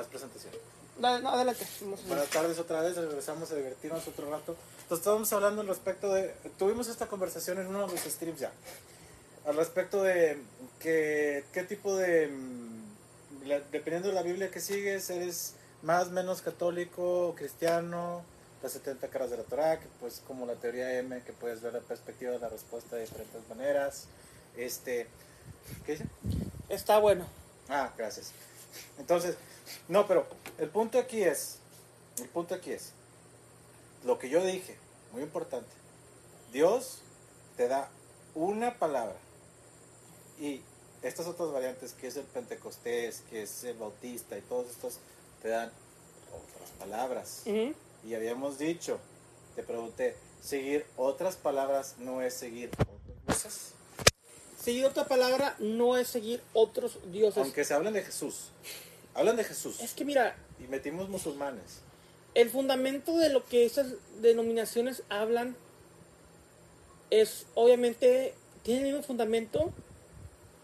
Más presentación. Dale, no, adelante. Buenas tardes otra vez, regresamos a divertirnos otro rato. Entonces estábamos hablando al respecto de... Tuvimos esta conversación en uno de los streams ya. Al respecto de que, qué tipo de... mm, dependiendo de la Biblia que sigues, eres más, menos católico, cristiano, las 70 caras de la Torah, que pues como la teoría M, que puedes ver la perspectiva de la respuesta de diferentes maneras. Este... ¿Qué dice? Está bueno. Ah, gracias. Entonces, no, pero el punto aquí es, el punto aquí es, lo que yo dije, muy importante, Dios te da una palabra y estas otras variantes, que es el Pentecostés, que es el Bautista y todos estos, te dan otras palabras. Y habíamos dicho, te pregunté, seguir otras palabras no es seguir otras cosas. Seguir otra palabra no es seguir otros dioses. Aunque se hablen de Jesús, hablan de Jesús. Es que mira, Y metimos musulmanes. el fundamento de lo que esas denominaciones hablan es obviamente tiene el mismo fundamento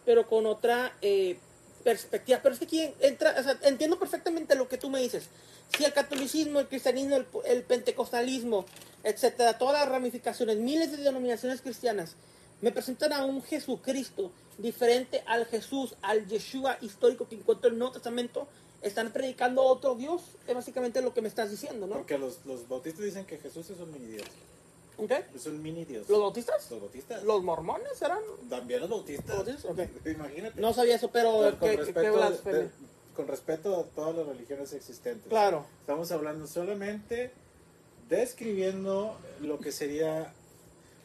pero con otra eh, perspectiva pero es que aquí entra o sea, entiendo perfectamente lo que tú me dices si el catolicismo el cristianismo el, el pentecostalismo etcétera todas las ramificaciones miles de denominaciones cristianas me presentan a un Jesucristo diferente al Jesús al Yeshua histórico que encuentro en el Nuevo Testamento están predicando otro Dios es básicamente lo que me estás diciendo ¿no? Porque los, los bautistas dicen que Jesús es un mini Dios. ¿Ok? Es un mini Dios. ¿Los bautistas? Los bautistas. ¿Los mormones eran? También los bautistas. ¿Bautistas? Ok. Imagínate. No sabía eso, pero con, qué, qué blasfemia. de- con respeto a todas las religiones existentes. Claro. Estamos hablando solamente describiendo lo que sería,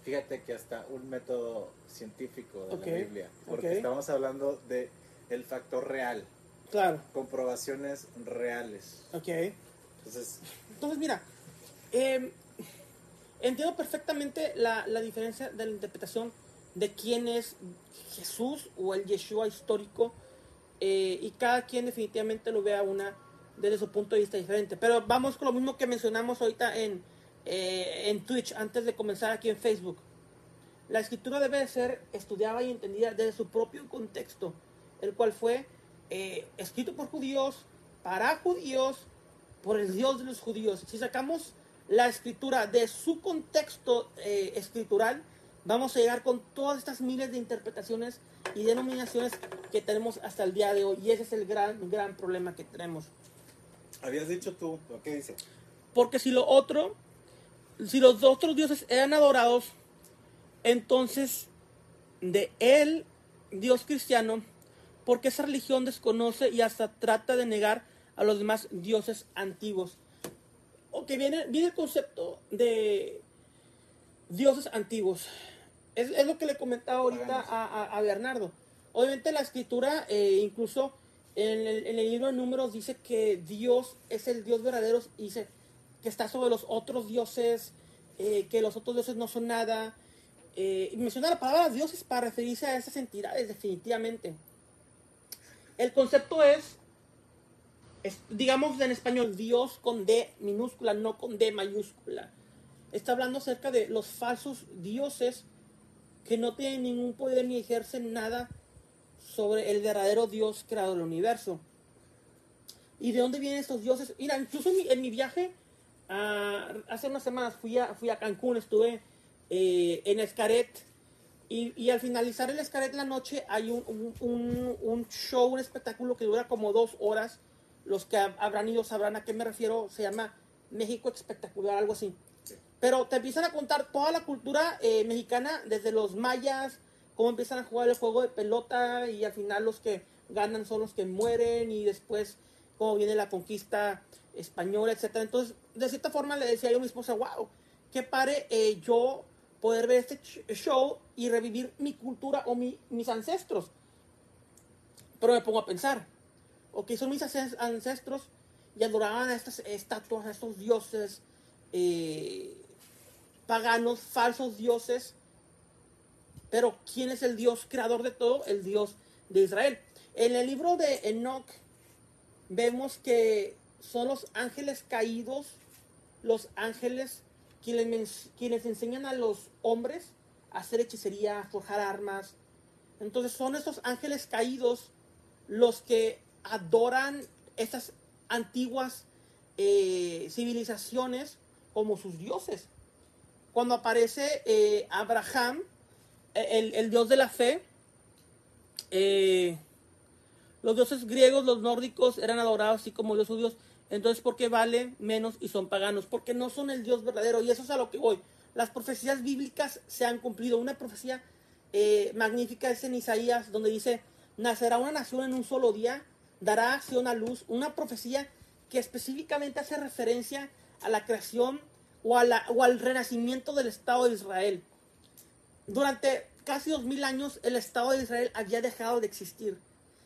fíjate que hasta un método científico de la Biblia. Porque estamos hablando de el factor real, Claro. comprobaciones reales. Ok. Entonces, Entonces, mira, eh, entiendo perfectamente la, la diferencia de la interpretación de quién es Jesús o el Yeshua histórico eh, y cada quien definitivamente lo vea una desde su punto de vista diferente. Pero vamos con lo mismo que mencionamos ahorita en, eh, en Twitch antes de comenzar aquí en Facebook. La escritura debe de ser estudiada y entendida desde su propio contexto, el cual fue eh, escrito por judíos, para judíos, por el Dios de los judíos. Si sacamos la escritura de su contexto eh, escritural, vamos a llegar con todas estas miles de interpretaciones y denominaciones que tenemos hasta el día de hoy. Y ese es el gran, gran problema que tenemos. habías dicho tú, ¿o ¿qué dice? Porque si lo otro, si los otros dioses eran adorados, entonces de él, Dios cristiano, porque esa religión desconoce y hasta trata de negar a los demás dioses antiguos. Ok, viene, viene el concepto de dioses antiguos. Es, es lo que le comentaba ahorita a, a- Bernardo. Obviamente la escritura, eh, incluso en el, en el libro de números, dice que Dios es el Dios verdadero y dice que está sobre los otros dioses, eh, que los otros dioses no son nada. Eh, menciona la palabra dioses para referirse a esas entidades, definitivamente. El concepto es, es, digamos en español, Dios con D minúscula, no con D mayúscula. Está hablando acerca de los falsos dioses que no tienen ningún poder ni ejercen nada sobre el verdadero Dios creador del universo. ¿Y de dónde vienen estos dioses? Mira, incluso en mi, en mi viaje, ah, hace unas semanas fui a, fui a Cancún, estuve eh, en Escaret. Y, y al finalizar el Escaret la noche hay un, un- un- un show, un espectáculo que dura como dos horas. Los que hab- habrán ido sabrán a qué me refiero. Se llama México Espectacular, algo así. Pero te empiezan a contar toda la cultura eh, mexicana, desde los mayas, cómo empiezan a jugar el juego de pelota y al final los que ganan son los que mueren y después cómo viene la conquista española, etcétera. Entonces, de cierta forma le decía yo a mi esposa, wow, qué padre eh, yo poder ver este show y revivir mi cultura o mi- mis ancestros. Pero me pongo a pensar, ok, son mis ancest- ancestros y adoraban a estas estatuas, a estos dioses eh, paganos, falsos dioses. Pero ¿quién es el Dios creador de todo? El Dios de Israel. En el libro de Enoch vemos que son los ángeles caídos, los ángeles quienes, quienes enseñan a los hombres a hacer hechicería, a forjar armas. Entonces son estos ángeles caídos los que adoran estas antiguas eh, civilizaciones como sus dioses. Cuando aparece eh, Abraham, eh, el, el dios de la fe, eh, los dioses griegos, los nórdicos eran adorados así como los judíos. Entonces, ¿por qué vale menos y son paganos? Porque no son el Dios verdadero. Y eso es a lo que voy. Las profecías bíblicas se han cumplido. Una profecía eh, magnífica es en Isaías, donde dice, nacerá una nación en un solo día, dará acción a luz. Una profecía que específicamente hace referencia a la creación o, o al renacimiento del Estado de Israel. Durante casi dos mil años el Estado de Israel había dejado de existir.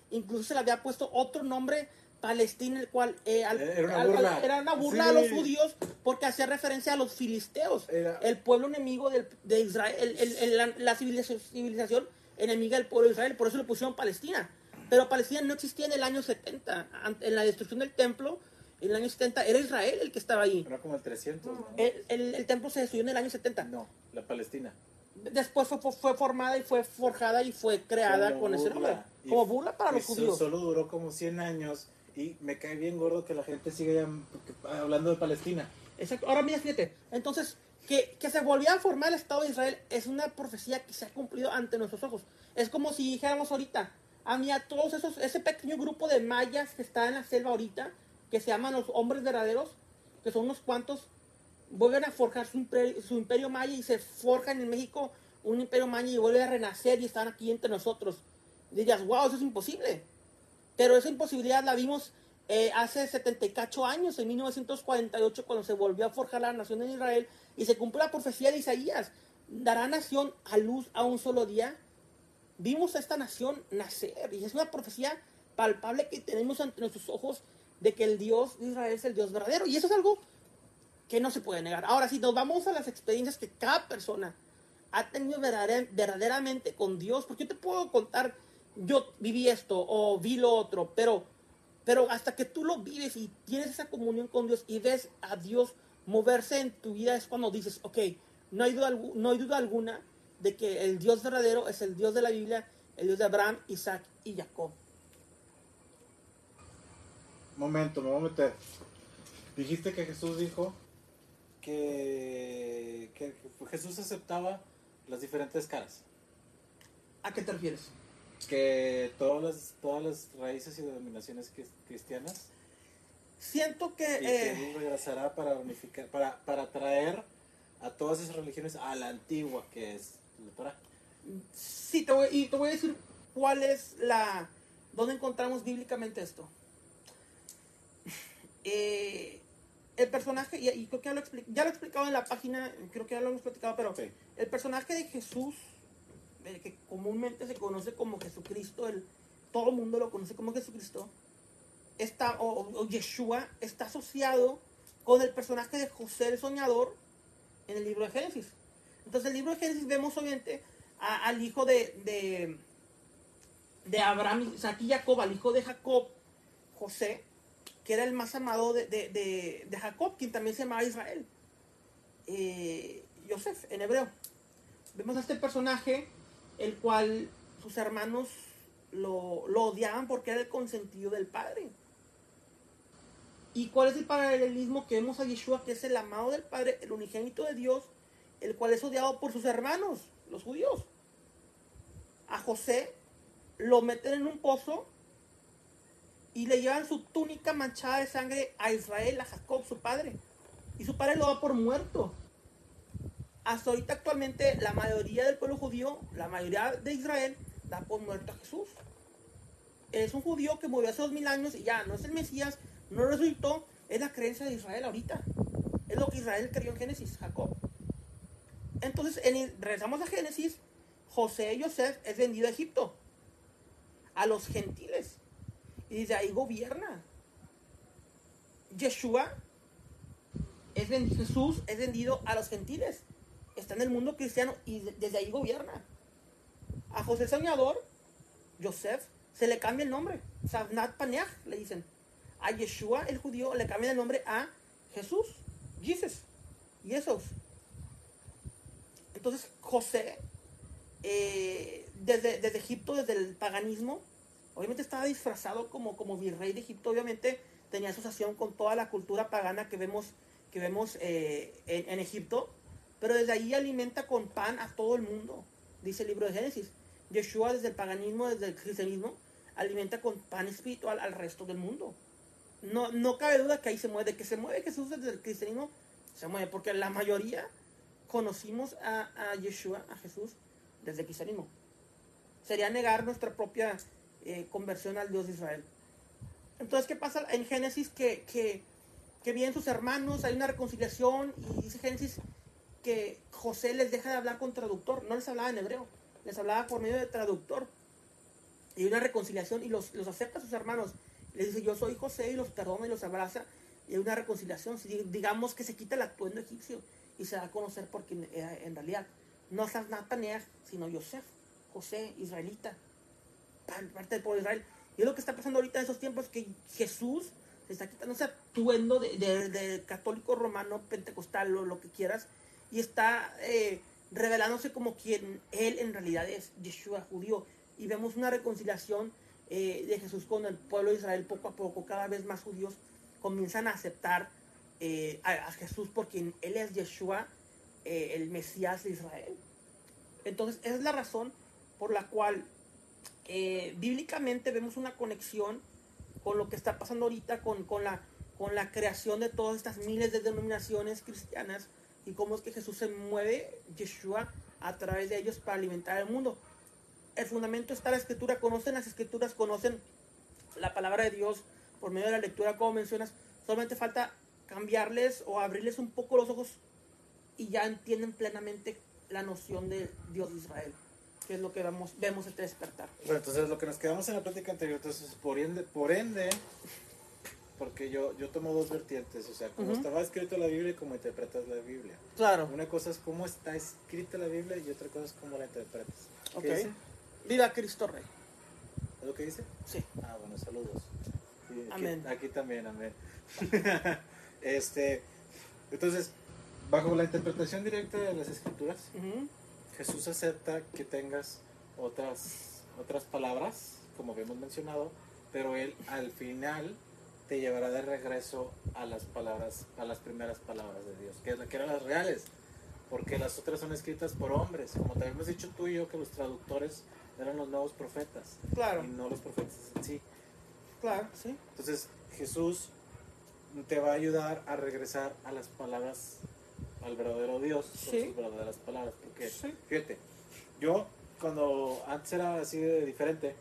Incluso se le había puesto otro nombre, Palestina, el cual eh, al- Era una al- burla. era una burla Sí. a los judíos porque hacía referencia a los filisteos, Era- el pueblo enemigo del- de Israel, el- el- el- la, la civilización, civilización enemiga del pueblo de Israel, por eso le pusieron Palestina. Pero Palestina no existía en el año 70, an- en la destrucción del templo, en el año 70 era Israel el que estaba ahí. Era como el 300. ¿no? El, el- el templo se destruyó en el año 70. No, la Palestina. Después fue, fue formada y fue forjada y fue creada Como con ese nombre. Como burla para y los judíos. Solo duró como 100 años y me cae bien gordo que la gente siga ya hablando de Palestina. Exacto. Ahora mira, fíjate. Entonces, que, que se volviera a formar el Estado de Israel es una profecía que se ha cumplido ante nuestros ojos. Es como si dijéramos ahorita, a mí a todos esos, ese pequeño grupo de mayas que está en la selva ahorita, que se llaman los hombres verdaderos, que son unos cuantos, vuelven a forjar su imperio, su imperio maya y se forjan en México un imperio maya y vuelve a renacer y están aquí entre nosotros. Dirías, wow, eso es imposible. Pero esa imposibilidad la vimos eh, hace 78 años, en 1948, cuando se volvió a forjar la nación de Israel y se cumplió la profecía de Isaías. ¿Dará nación a luz a un solo día? Vimos a esta nación nacer y es una profecía palpable que tenemos ante nuestros ojos de que el Dios de Israel es el Dios verdadero. Y eso es algo que no se puede negar. Ahora, si nos vamos a las experiencias que cada persona ha tenido verdadera- verdaderamente con Dios, porque yo te puedo contar, yo viví esto o vi lo otro, pero, pero hasta que tú lo vives y tienes esa comunión con Dios y ves a Dios moverse en tu vida, es cuando dices, ok, no hay duda, no hay duda alguna de que el Dios verdadero es el Dios de la Biblia, el Dios de Abraham, Isaac y Jacob. Momento, me voy a meter. Dijiste que Jesús dijo que, que Jesús aceptaba las diferentes caras. ¿A qué te refieres? Que todas las, todas las raíces y denominaciones cris- cristianas Siento que... eh, regresará para unificar, para, para traer a todas esas religiones a la antigua que es la Torah. Sí, te voy, y te voy a decir cuál es la... ¿Dónde encontramos bíblicamente esto? Eh, el personaje, y, y creo que ya lo, expli- ya lo he explicado en la página, creo que ya lo hemos platicado, pero Sí. el personaje de Jesús, que comúnmente se conoce como Jesucristo, el, todo el mundo lo conoce como Jesucristo, está, o, o- o Yeshua, está asociado con el personaje de José el Soñador en el libro de Génesis. Entonces, en el libro de Génesis vemos obviamente al hijo de, de, de Abraham, Isaac y Jacob, al hijo de Jacob, José, que era el más amado de, de, de- de Jacob, quien también se llamaba Israel. Eh, Yosef, en hebreo. Vemos a este personaje, el cual sus hermanos lo, lo odiaban porque era el consentido del padre. ¿Y cuál es el paralelismo que vemos a Yeshua, que es el amado del Padre, el unigénito de Dios, el cual es odiado por sus hermanos, los judíos? A José lo meten en un pozo y le llevan su túnica manchada de sangre a Israel, a Jacob, su padre. Y su padre lo da por muerto. Hasta ahorita actualmente la mayoría del pueblo judío, la mayoría de Israel, da por muerto a Jesús. Es un judío que murió hace dos mil años y ya no es el Mesías, no resultó, es la creencia de Israel ahorita. Es lo que Israel creyó en Génesis, Jacob. Entonces, en, regresamos a Génesis, José y José es vendido a Egipto, a los gentiles. Y desde ahí gobierna. Yeshua es vendido, Jesús es vendido a los gentiles. Está en el mundo cristiano y de- desde ahí gobierna. A José Soñador, Joseph, se le cambia el nombre. Savnat Paneach, le dicen. A Yeshua, el judío, le cambia el nombre a Jesús, Jesus, Jesús. Entonces, José, eh, desde, desde Egipto, desde el paganismo, obviamente estaba disfrazado como, como virrey de Egipto, obviamente tenía asociación con toda la cultura pagana que vemos, que vemos eh, en, en Egipto, pero desde ahí alimenta con pan a todo el mundo, dice el libro de Génesis. Yeshua desde el paganismo, desde el cristianismo, alimenta con pan espiritual al resto del mundo. No, no cabe duda que ahí se mueve, de que se mueve Jesús desde el cristianismo, se mueve, porque la mayoría conocimos a, a Yeshua, a Jesús, desde el cristianismo. Sería negar nuestra propia eh, conversión al Dios de Israel. Entonces, ¿qué pasa en Génesis? Que, que, que vienen sus hermanos, hay una reconciliación y dice Génesis que José les deja de hablar con traductor, no les hablaba en hebreo, les hablaba por medio de traductor. Y una reconciliación y los, los acepta a sus hermanos. Les dice, yo soy José y los perdona y los abraza. Y hay una reconciliación. Digamos que se quita el atuendo egipcio y se da a conocer porque en realidad no es Nataneah, sino Yosef, José, israelita, parte del pueblo de Israel. Y es lo que está pasando ahorita en esos tiempos que Jesús se está quitando ese atuendo de, de, católico romano, pentecostal o lo que quieras, y está eh, revelándose como quien él en realidad es, Yeshua judío. Y vemos una reconciliación eh, de Jesús con el pueblo de Israel poco a poco, cada vez más judíos comienzan a aceptar eh, a, Jesús porque Él es Yeshua, el Mesías de Israel. Entonces, esa es la razón por la cual bíblicamente vemos una conexión con lo que está pasando ahorita, con, con, la, con la creación de todas estas miles de denominaciones cristianas y cómo es que Jesús se mueve, Yeshua, a través de ellos para alimentar el mundo el fundamento está la escritura, conocen las escrituras, conocen la palabra de Dios por medio de la lectura, como mencionas, solamente falta cambiarles o abrirles un poco los ojos y ya entienden plenamente la noción de Dios de Israel, que es lo que vemos, vemos este despertar. Entonces lo que nos quedamos en la plática anterior, entonces por ende, por ende porque yo, yo tomo dos vertientes, o sea, cómo estaba escrito la Biblia y cómo interpretas la Biblia. Claro. Una cosa es cómo está escrita la Biblia y otra cosa es cómo la interpretas. Okay. Viva Cristo Rey. ¿Es lo que dice? Sí. Ah, bueno, saludos. amén. Aquí, también, amén. este, entonces, bajo la interpretación directa de las escrituras, Jesús acepta que tengas otras, otras palabras, como habíamos mencionado, pero Él al final te llevará de regreso a las palabras, a las primeras palabras de Dios, que, que eran las reales, porque las otras son escritas por hombres, como te habíamos dicho tú y yo, que los traductores eran los nuevos profetas. Claro. Y no los profetas en sí. Claro, sí. Entonces Jesús te va a ayudar a regresar a las palabras, al verdadero Dios, sí. sus verdaderas palabras. Porque, fíjate, yo cuando antes era así de diferente,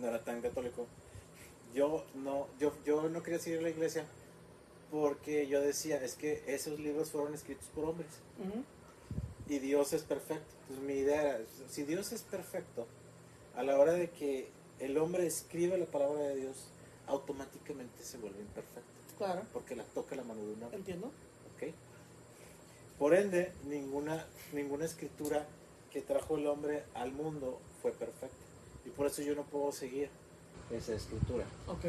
no era tan católico, yo no, yo, yo no quería seguir la iglesia porque yo decía, es que esos libros fueron escritos por hombres y Dios es perfecto. Entonces mi idea era, si Dios es perfecto, a la hora de que el hombre escribe la palabra de Dios, automáticamente se vuelve imperfecto. Claro. Porque la toca la mano de un hombre. Entiendo. ¿Ok? Por ende, ninguna, ninguna escritura que trajo el hombre al mundo fue perfecta. Y por eso yo no puedo seguir esa escritura. Ok.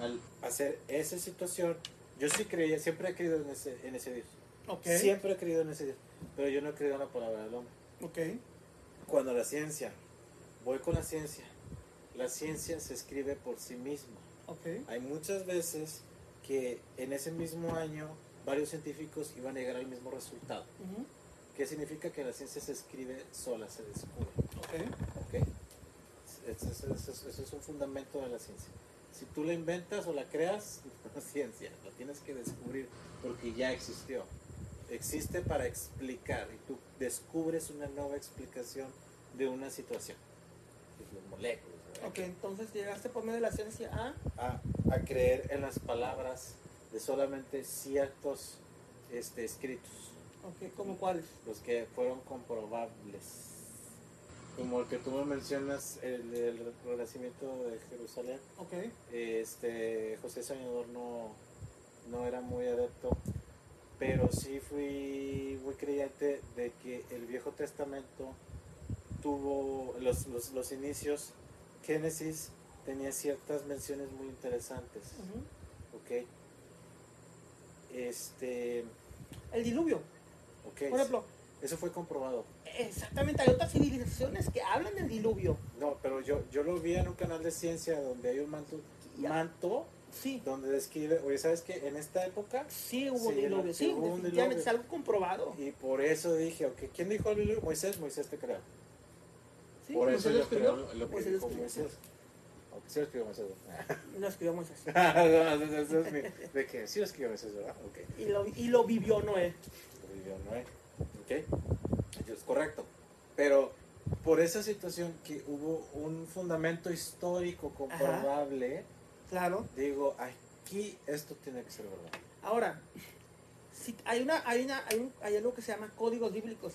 Al hacer esa situación, yo sí creía, siempre he creído en ese, en ese Dios. Okay. Siempre he creído en ese Dios. Pero yo no he creído en la palabra del hombre. Ok. Cuando la ciencia, voy con la ciencia, la ciencia se escribe por sí misma. Okay. Hay muchas veces que en ese mismo año varios científicos iban a llegar al mismo resultado. ¿Qué significa que la ciencia se escribe sola, se descubre? Okay. Eso, es un fundamento de la ciencia. Si tú la inventas o la creas, no es ciencia, la tienes que descubrir porque ya existió existe para explicar y tú descubres una nueva explicación de una situación. Las moléculas. Ok, entonces llegaste por medio de la ciencia a... a... creer en las palabras de solamente ciertos este, escritos. Ok, ¿como cuáles? Los que fueron comprobables. Como el que tú me mencionas, el del renacimiento de Jerusalén. Este, José Soñador no, no era muy adepto pero sí fui muy creyente de que el Viejo Testamento tuvo los, los, inicios, Génesis tenía ciertas menciones muy interesantes. Ok. Este. El diluvio. Por ejemplo. Eso fue comprobado. Exactamente, hay otras civilizaciones que hablan del diluvio. No, pero yo, yo lo vi en un canal de ciencia donde hay un manto, manto Sí, donde describe, oye, ¿sabes qué? En esta época, sí hubo Sí, diluvio, sí, hubo un definitivamente diluvio. es algo comprobado. y por eso dije, ok, ¿quién dijo el diluvio? Moisés, Moisés te creo. Sí, por eso yo creo lo que Moisés lo dijo escribió. Moisés. Aunque sí lo escribió Moisés. Lo escribió Moisés. de que sí lo escribió Moisés, ¿verdad? Ok. Y lo, y lo vivió Noé. Lo vivió Noé. Ok. Eso es correcto. Pero por esa situación que hubo un fundamento histórico comprobable, Claro. digo, aquí esto tiene que ser verdad. Ahora, si hay una, hay una, hay, un- hay algo que se llama códigos bíblicos,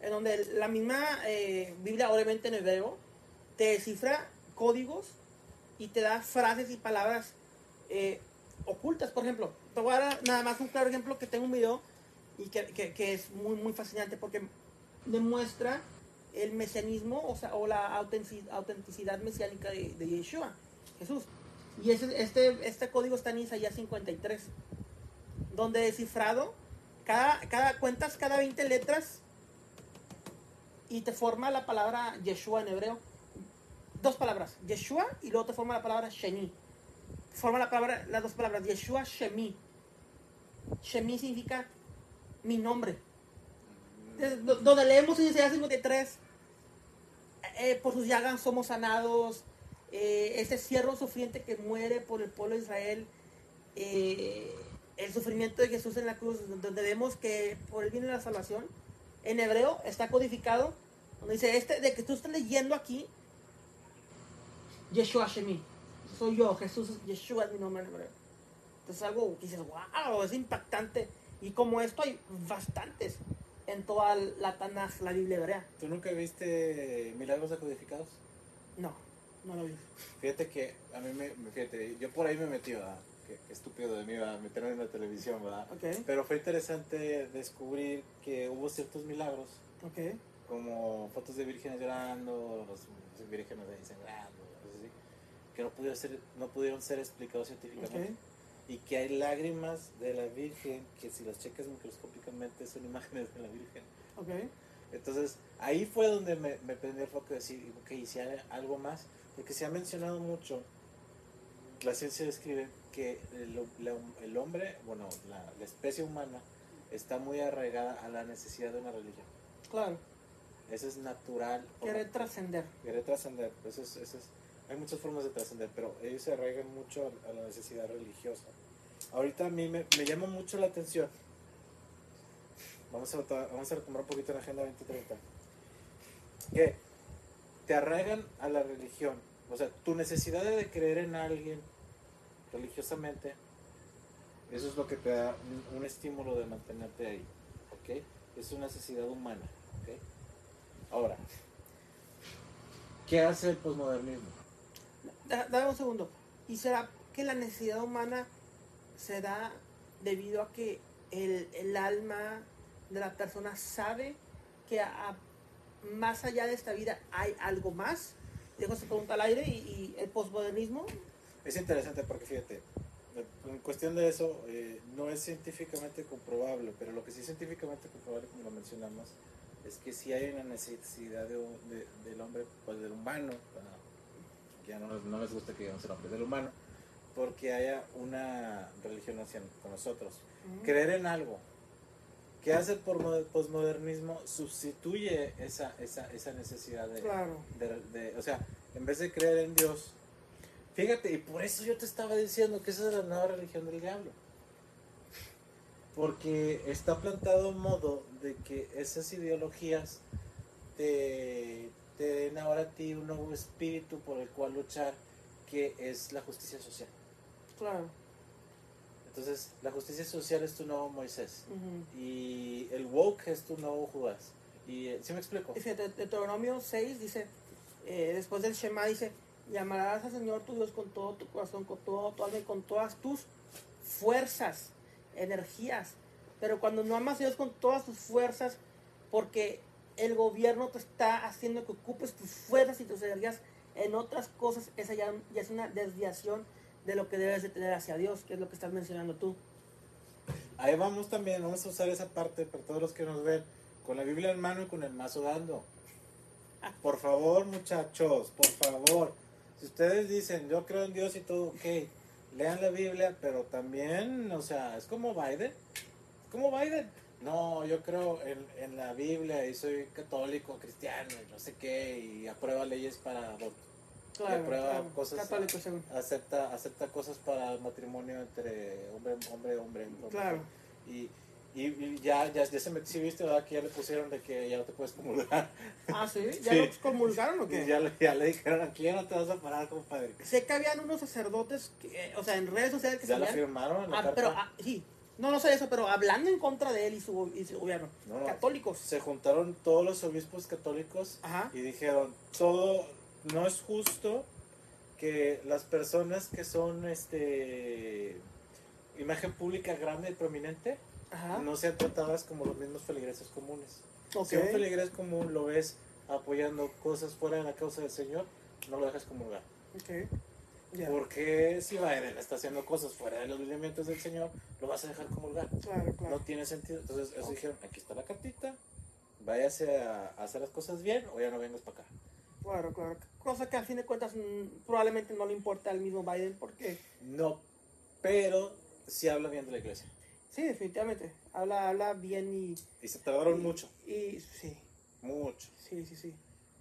en donde la misma eh, Biblia, obviamente en hebreo, te descifra códigos y te da frases y palabras eh, ocultas. Por ejemplo, te voy a dar nada más un claro ejemplo que tengo un video y que, que- es muy, muy fascinante porque demuestra el mesianismo o, sea, o la autentici- autenticidad mesiánica de, de Yeshua, Jesús. Y ese, este, este código está en Isaías 53, donde descifrado, cada, cada, cuentas cada 20 letras y te forma la palabra Yeshua en hebreo. Dos palabras, Yeshua y luego te forma la palabra Sheni. Forma la palabra, las dos palabras, Yeshua Shemi. Shemi significa mi nombre. Do- Donde leemos en Isaías 53, eh, por sus llagas somos sanados, eh, ese siervo sufriente que muere por el pueblo de Israel, eh, el sufrimiento de Jesús en la cruz, donde vemos que por él viene la salvación, en hebreo está codificado, donde dice, este, de que tú estás leyendo aquí, Yeshua Shemi, soy yo, Jesús, es- Yeshua es mi nombre en hebreo. Entonces algo que dices, wow, es impactante. Y como esto hay bastantes en toda la Tanaj, la Biblia hebrea. ¿Tú nunca viste Milagros Decodificados? No, no lo vi. Fíjate que a mí me, fíjate, yo por ahí me metí, ¿verdad? Qué, qué estúpido de mí, ¿verdad? Meterme en la televisión, ¿verdad? Ok, Pero fue interesante descubrir que hubo ciertos milagros, ok, como fotos de vírgenes llorando, los, vírgenes ahí sangrando, cosas así, que no pudieron ser, no pudieron ser explicados científicamente. ok. Y que hay lágrimas de la Virgen que si las checas microscópicamente son imágenes de la Virgen. Ok, Entonces, ahí fue donde me, me prendió el foco de decir, ok, ¿y si hay algo más? Porque se ha mencionado mucho, la ciencia describe que el, la- el hombre, bueno, la, la especie humana está muy arraigada a la necesidad de una religión. claro. Eso es natural. Querer trascender. Querer trascender. Eso es, eso es- hay muchas formas de trascender, pero ellos se arraigan mucho a la necesidad religiosa. Ahorita a mí me, me llama mucho la atención. Vamos a, vamos a retomar un poquito la Agenda 2030. Que te arraigan a la religión. O sea, tu necesidad de creer en alguien religiosamente, eso es lo que te da un, estímulo de mantenerte ahí. ¿Ok? Es una necesidad humana. ¿Ok? Ahora, ¿qué hace el posmodernismo? Da- Dame un segundo. ¿Y será que la necesidad humana se da debido a que el, el alma de la persona sabe que a- más allá de esta vida hay algo más? Dejo esa pregunta al aire y, y el posmodernismo. Es interesante porque fíjate, en cuestión de eso, eh, no es científicamente comprobable, pero lo que sí es científicamente comprobable, como lo mencionamos, es que sí hay una necesidad de de- del hombre, pues del humano, ah, ya no, no les gusta que digamos el hombre, del humano, porque haya una religión hacia con nosotros. Creer en algo. ¿Qué hace el posmodernismo? Sustituye esa, esa, esa necesidad de, Claro. de- de- o sea, en vez de creer en Dios, fíjate, y por eso yo te estaba diciendo que esa es la nueva religión del diablo. Porque está plantado un modo de que esas ideologías te, te den ahora a ti un nuevo espíritu por el cual luchar, que es la justicia social. Claro. Entonces, la justicia social es tu nuevo Moisés. Ujú. Y el woke es tu nuevo Judas. Y, eh, ¿Sí me explico? Fíjate, Deuteronomio 6 dice, eh, después del Shema dice, llamarás al Señor tu Dios con todo tu corazón, con todo tu alma y con todas tus fuerzas, energías. Pero cuando no amas a Dios con todas tus fuerzas, porque el gobierno te está haciendo que ocupes tus fuerzas y tus energías en otras cosas, esa ya, ya es una desviación de lo que debes de tener hacia Dios, que es lo que estás mencionando tú. Ahí vamos también, vamos a usar esa parte para todos los que nos ven, con la Biblia en mano y con el mazo dando. Por favor, muchachos, por favor. Si ustedes dicen, yo creo en Dios y todo, ok, lean la Biblia, pero también, o sea, es como Biden. Es como Biden. No, yo creo en, en la Biblia y soy católico, cristiano, y no sé qué, y aprueba leyes para Claro, aprueba claro. cosas- Católico, según. Acepta, acepta cosas para el matrimonio entre hombre, hombre, hombre. hombre. Claro. Y, y, y ya, ya, ya se me, sí viste, ¿verdad? Que ya le pusieron de que ya no te puedes comulgar. Ah, sí. ¿Ya Sí. los comulgaron o qué? Ya, le- ya le dijeron, aquí ya no te vas a parar, compadre. Sé que habían unos sacerdotes, que, o sea, en redes sociales que Ya se la veían- firmaron. la Ah, pero, ah, sí. No, no sé eso, pero hablando en contra de él y su, y su gobierno. No, no. Católicos. se juntaron todos los obispos católicos Ajá. y dijeron, todo, no es justo que las personas que son, este, imagen pública grande y prominente, Ajá. no sean tratadas como los mismos feligreses comunes. Si un feligres común lo ves apoyando cosas fuera de la causa del Señor, no lo dejas comulgar. Ok. Ya. Porque si Biden está haciendo cosas fuera de los lineamientos del Señor, lo vas a dejar comulgar. Claro, claro. No tiene sentido. Entonces, eso dijeron, aquí está la cartita, váyase a, a hacer las cosas bien o ya no vengas para acá. Claro, claro. Cosa que al fin de cuentas mm, probablemente no le importa al mismo Biden porque, No, pero sí habla bien de la iglesia. sí, definitivamente, habla, habla bien y... Y se tardaron y- mucho, Y sí, mucho. sí, sí, sí.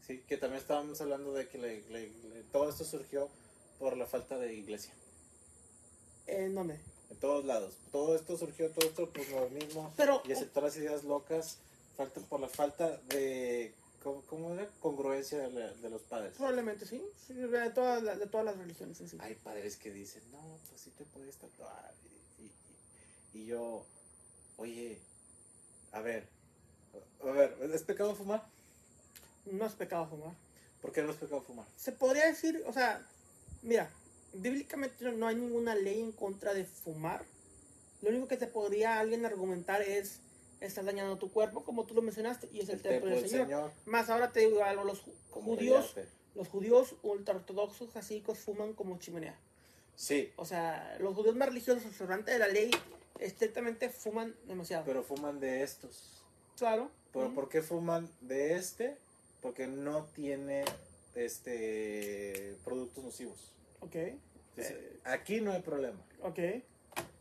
Sí, que también estábamos hablando de que todo esto surgió por la falta de iglesia. ¿En dónde? En todos lados. Todo esto surgió, todo esto posmodernismo Pero, y aceptar las ideas locas falta por la falta de, ¿cómo, cómo era? Congruencia de, la- de los padres. probablemente sí, sí, de, todas las, de todas las religiones en sí. Hay padres que dicen, no, pues sí te puedes tatuar. Y, y- y yo, oye, a ver, a ver, ¿es pecado fumar? No es pecado fumar. ¿Por qué no es pecado fumar? Se podría decir, o sea, mira, bíblicamente no- no hay ninguna ley en contra de fumar. Lo único que te podría alguien argumentar es, estás dañando tu cuerpo, como tú lo mencionaste, y es el, templo del Señor. Más ahora te digo algo, los judíos, los judíos ultraortodoxos jasídicos fuman como chimenea. Sí, O sea, los judíos más religiosos observantes de la ley estrictamente fuman demasiado. pero fuman de estos. claro. ¿Pero por qué fuman de este? Porque no tiene este productos nocivos. Ok. Entonces, Eh, aquí no hay problema. ok.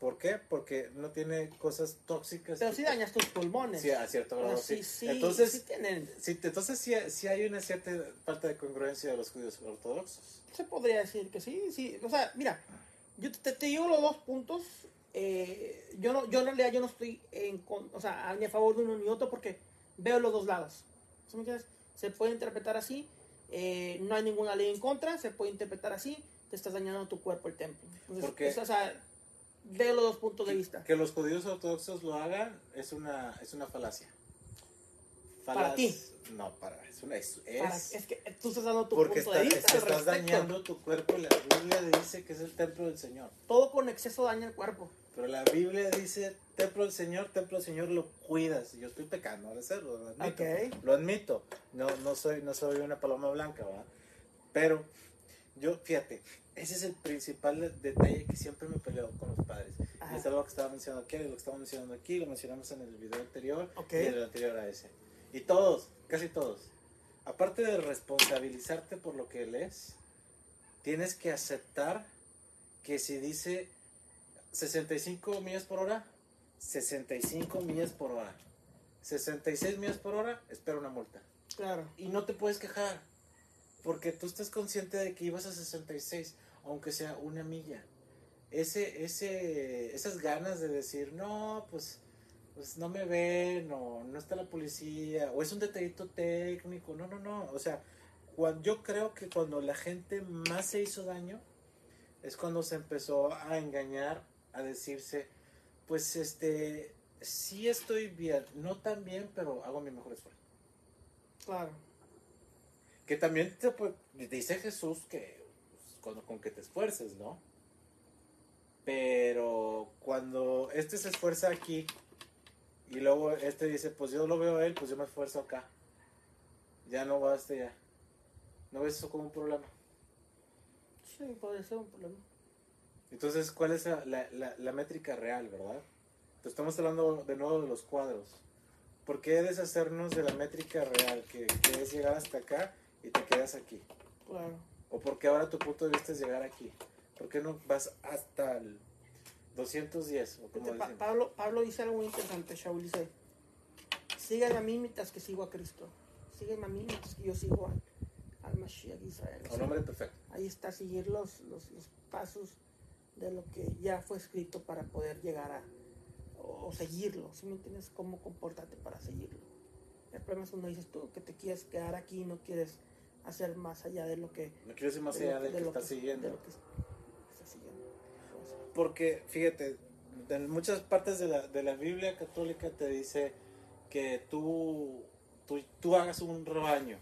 ¿Por qué? Porque no tiene cosas tóxicas. Pero sí dañas tus pulmones. Sí, a cierto grado, sí, sí. sí, Entonces, sí tienen, Sí, entonces sí, sí hay una cierta falta de congruencia de los judíos ortodoxos. se podría decir que sí, sí. O sea, mira, yo te, te digo los dos puntos. eh, yo no, yo en realidad yo no estoy en, con- o sea, ni a favor de uno ni otro porque veo los dos lados. ¿Sí me entiendes? Se puede interpretar así. eh, no hay ninguna ley en contra. Se puede interpretar así. Te estás dañando tu cuerpo, el templo. Entonces, ¿Por qué? es- o sea, veo los dos puntos de vista. Que los judíos ortodoxos lo hagan es una, es una falacia. Para ti. No, para, es una, es, Para- es que tú estás dando tu porque punto está- de vista. es que al estás dañando tu cuerpo y la Biblia dice que es el templo del Señor. Todo con exceso daña el cuerpo. Pero la Biblia dice templo del Señor, templo del Señor lo cuidas. Y yo estoy pecando al hacerlo, lo admito. Lo admito. No, no, soy, no soy una paloma blanca, ¿verdad? Pero yo, fíjate, ese es el principal de- detalle que siempre me peleo con los padres. Ajá. Y es algo que estaba mencionando aquí, lo que estaba mencionando aquí, lo mencionamos en el video anterior Ok. y en el anterior a ese. Y todos, casi todos, aparte de responsabilizarte por lo que lees, tienes que aceptar que si dice 65 millas por hora, 65 millas por hora. 66 millas por hora, espera una multa. Claro. Y no te puedes quejar, porque tú estás consciente de que ibas a 66, aunque sea una milla. Ese, ese, esas ganas de decir, no, pues, pues no me ven, o no está la policía, o es un detallito técnico, no, no, no. O sea, cuando, yo creo que cuando la gente más se hizo daño, es cuando se empezó a engañar, a decirse, pues este, sí estoy bien, no tan bien, pero hago mi mejor esfuerzo. Claro. Que también te, pu- dice Jesús que pues, con, con que te esfuerces, ¿no? Pero cuando este se esfuerza aquí y luego este dice, pues yo lo veo a él, pues yo me esfuerzo acá. Ya no va este ya. ¿No ves eso como un problema? Sí, podría ser un problema. Entonces, ¿cuál es la, la- métrica real, verdad? Te estamos hablando de nuevo de los cuadros. ¿Por qué deshacernos de la métrica real, que, que es llegar hasta acá y te quedas aquí? Claro. ¿O porque ahora tu punto de vista es llegar aquí? ¿Por qué no vas hasta el 210? O como Fíjate, Pa- dicen? Pablo, Pablo dice algo muy interesante, Shaul dice, síganme a mí mientras que sigo a Cristo. Sígueme a mí mientras que yo sigo al, al Mashiach Israel. Un hombre perfecto. ahí está, seguir los, los, los pasos de lo que ya fue escrito para poder llegar a, o, o seguirlo, ¿sí me entiendes? Cómo comportarte para seguirlo. El problema es cuando dices tú que te quieres quedar aquí y no quieres hacer más allá de lo que... No quiero decir más de lo- allá de que lo está de siguiendo. lo que está siguiendo. Porque, fíjate, en muchas partes de la, de la Biblia católica te dice que tú, tú, tú hagas un rebaño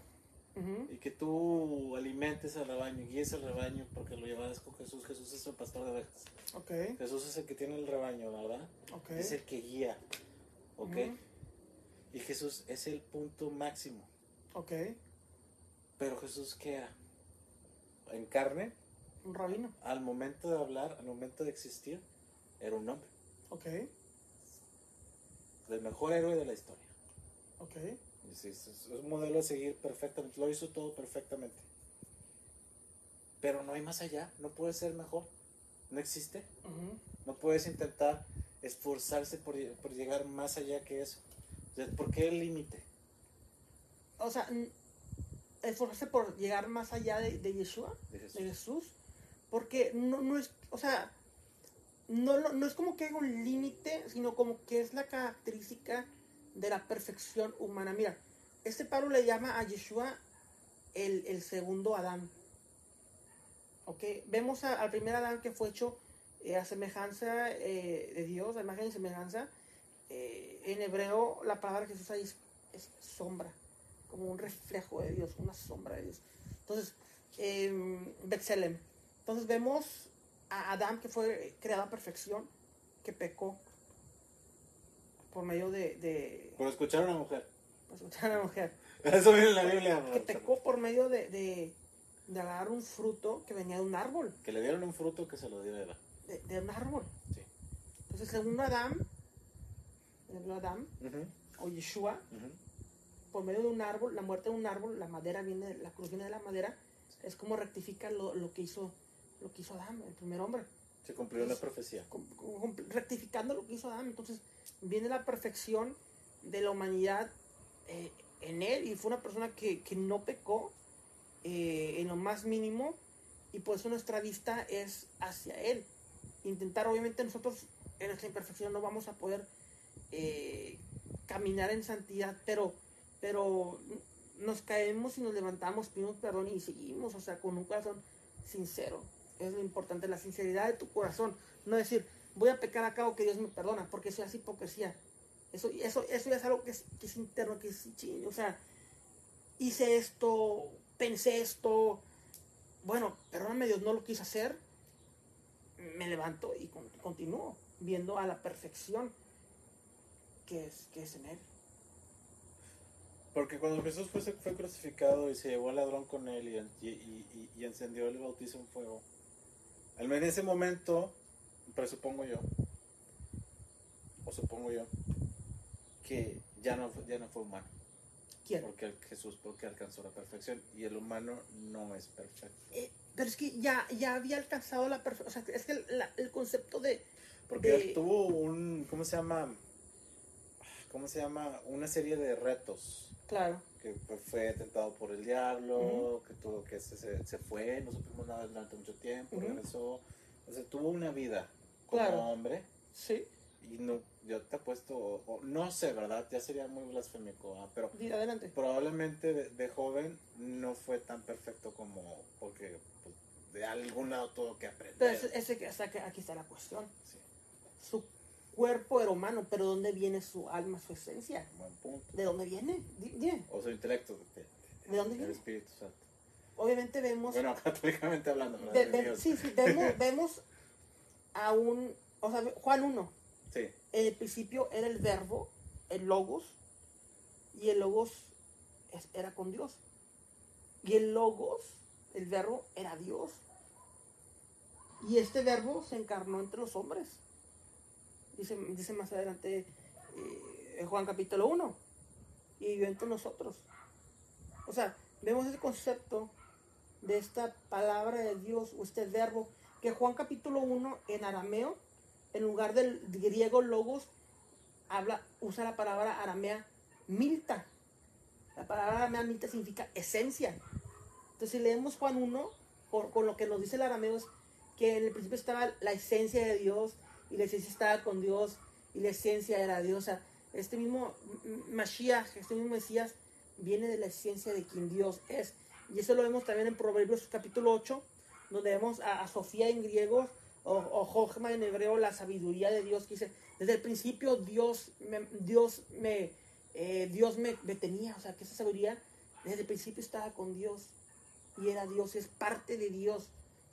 ujú, y que tú alimentes al rebaño, guíes al rebaño porque lo llevas con Jesús. Jesús es el pastor de ovejas. Ok, Jesús es el que tiene el rebaño, ¿verdad? ok. Es el que guía, ¿ok? Ujú. Y Jesús es el punto máximo. Ok, Pero Jesús, ¿qué era? En carne, un rabino. al momento de hablar, al momento de existir, era un hombre. Ok, El mejor héroe de la historia. ok. Es es un modelo a seguir perfectamente. Lo hizo todo perfectamente. Pero no hay más allá. No puede ser mejor. No existe. No puedes intentar esforzarse por, por llegar más allá que eso. ¿Por qué el límite? O sea, esforzarse por llegar más allá de, de Yeshua, de Jesús? de Jesús, porque no, no es, o sea, no, no es como que haya un límite, sino como que es la característica de la perfección humana. Mira, este Pablo le llama a Yeshua el, el segundo Adán. ¿Ok? Vemos a- al primer Adán que fue hecho eh, a semejanza eh, de Dios, a imagen y semejanza. Eh, en hebreo la palabra se usa ahí es, es sombra, como un reflejo de Dios, una sombra de Dios. Entonces, eh. Entonces vemos a Adán que fue creado a perfección, que pecó por medio de, de Por escuchar a una mujer. pues, escuchar a la mujer, Eso viene en la Biblia. que pecó por medio de, de, de agarrar un fruto que venía de un árbol, Que le dieron un fruto que se lo dio Eva. de, de un árbol. Sí. Entonces, según Adán, el Adán Ujú, o Yeshua. Por medio de un árbol, la muerte de un árbol, la madera viene, la cruz viene de la madera, es como rectifica lo, lo que hizo, lo que hizo Adán, el primer hombre. Se cumplió la profecía. com- com- rectificando lo que hizo Adán. Entonces viene la perfección de la humanidad eh, en él y fue una persona que, que no pecó eh, en lo más mínimo y por eso nuestra vista es hacia él. Intentar, obviamente nosotros en nuestra imperfección no vamos a poder eh, caminar en santidad, pero, pero nos caemos y nos levantamos, pedimos perdón y seguimos, o sea, con un corazón sincero. Es lo importante, la sinceridad de tu corazón. No decir, voy a pecar a cabo que Dios me perdona, porque eso es hipocresía. Eso, eso, eso ya es algo que es, que es interno, que es ching, O sea, hice esto, pensé esto. Bueno, perdóname Dios, no lo quise hacer. Me levanto y con- continúo viendo a la perfección que es, que es en Él. Porque cuando Jesús fue, fue crucificado y se llevó al ladrón con él y, y, y- y encendió el bautizo en fuego, al menos en ese momento, presupongo yo, o supongo yo, que ya no, fue- ya no fue humano, ¿Quién? porque el- Jesús porque alcanzó la perfección y el humano no es perfecto. Eh, pero es que ya, ya había alcanzado la perfección. O sea, es que la- el concepto de. Porque de- él tuvo un, ¿cómo se llama? ¿Cómo se llama? Una serie de retos. Claro. que fue tentado por el diablo, Ujú. que tuvo que se, se, se fue, no supimos nada durante mucho tiempo, regresó, o sea, tuvo una vida como Claro. hombre Sí. y no, yo te apuesto, o- o- no sé, ¿verdad? Ya sería muy blasfémico, ¿ah? pero adelante. probablemente de, de joven no fue tan perfecto como, porque pues, de algún lado tuvo que aprender. Pero ese, que aquí está la cuestión. Sí, Su cuerpo era humano, pero ¿dónde viene su alma, su esencia? ¿De dónde viene? Di- dime. O su intelecto, de, de- ¿De dónde viene? Espíritu Santo. Obviamente vemos. Bueno, católicamente hablando, De Dios. sí, sí, vemos, vemos a un. O sea, Juan 1. Sí, En el principio era el verbo, el logos, y el logos era con Dios. Y el logos, el verbo, era Dios. Y este verbo se encarnó entre los hombres. Dice, dice más adelante eh, Juan capítulo 1. Y vivió entre nosotros. O sea, vemos ese concepto de esta palabra de Dios o este verbo que Juan capítulo 1 en arameo, en lugar del griego logos, habla, usa la palabra aramea milta. La palabra aramea milta significa esencia. Entonces, si leemos Juan 1, por, con lo que nos dice el arameo, es que en el principio estaba la esencia de Dios, y la esencia estaba con Dios, y la esencia era Dios. Este mismo Mashiach, este mismo Mesías, viene de la esencia de quien Dios es. Y eso lo vemos también en Proverbios capítulo 8, donde vemos a, Sofía en griego o, o en hebreo, la sabiduría de Dios, que dice, desde el principio Dios me, Dios me, eh, Dios me, tenía, o sea, que esa sabiduría desde el principio estaba con Dios y era Dios, es parte de Dios.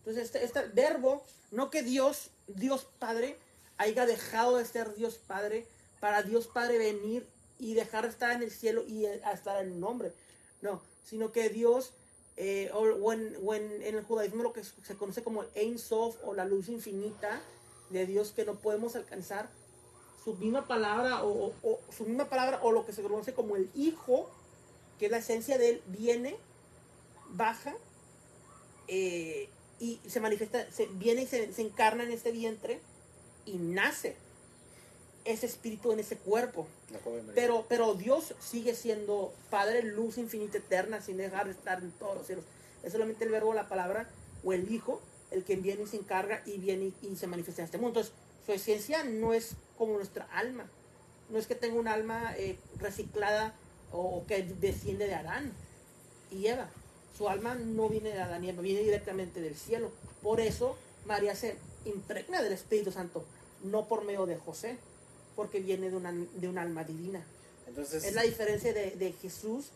Entonces, este, este verbo, no que Dios, Dios Padre, haya dejado de ser Dios Padre para Dios Padre venir y dejar de estar en el cielo y estar en el nombre. No, sino que Dios eh, o, en, el judaísmo lo que se conoce como el Ein Sof o la luz infinita de Dios que no podemos alcanzar, su misma palabra o, su misma palabra o lo que se conoce como el Hijo, que es la esencia de él, viene, baja eh, y se manifiesta, se, viene y se, se encarna en este vientre y nace ese espíritu en ese cuerpo. Pero, pero Dios sigue siendo Padre, luz infinita eterna, sin dejar de estar en todos los cielos. Es solamente el verbo, la palabra o el Hijo el que viene y se encarga y viene y, se manifiesta en este mundo. Entonces, su esencia no es como nuestra alma. No es que tenga un alma eh, reciclada o, que desciende de Adán y Eva. Su alma no viene de Adán y Eva, viene directamente del cielo. Por eso María se impregna del Espíritu Santo, no por medio de José porque viene de una, de un alma divina. Entonces, es la diferencia de, de, Jesús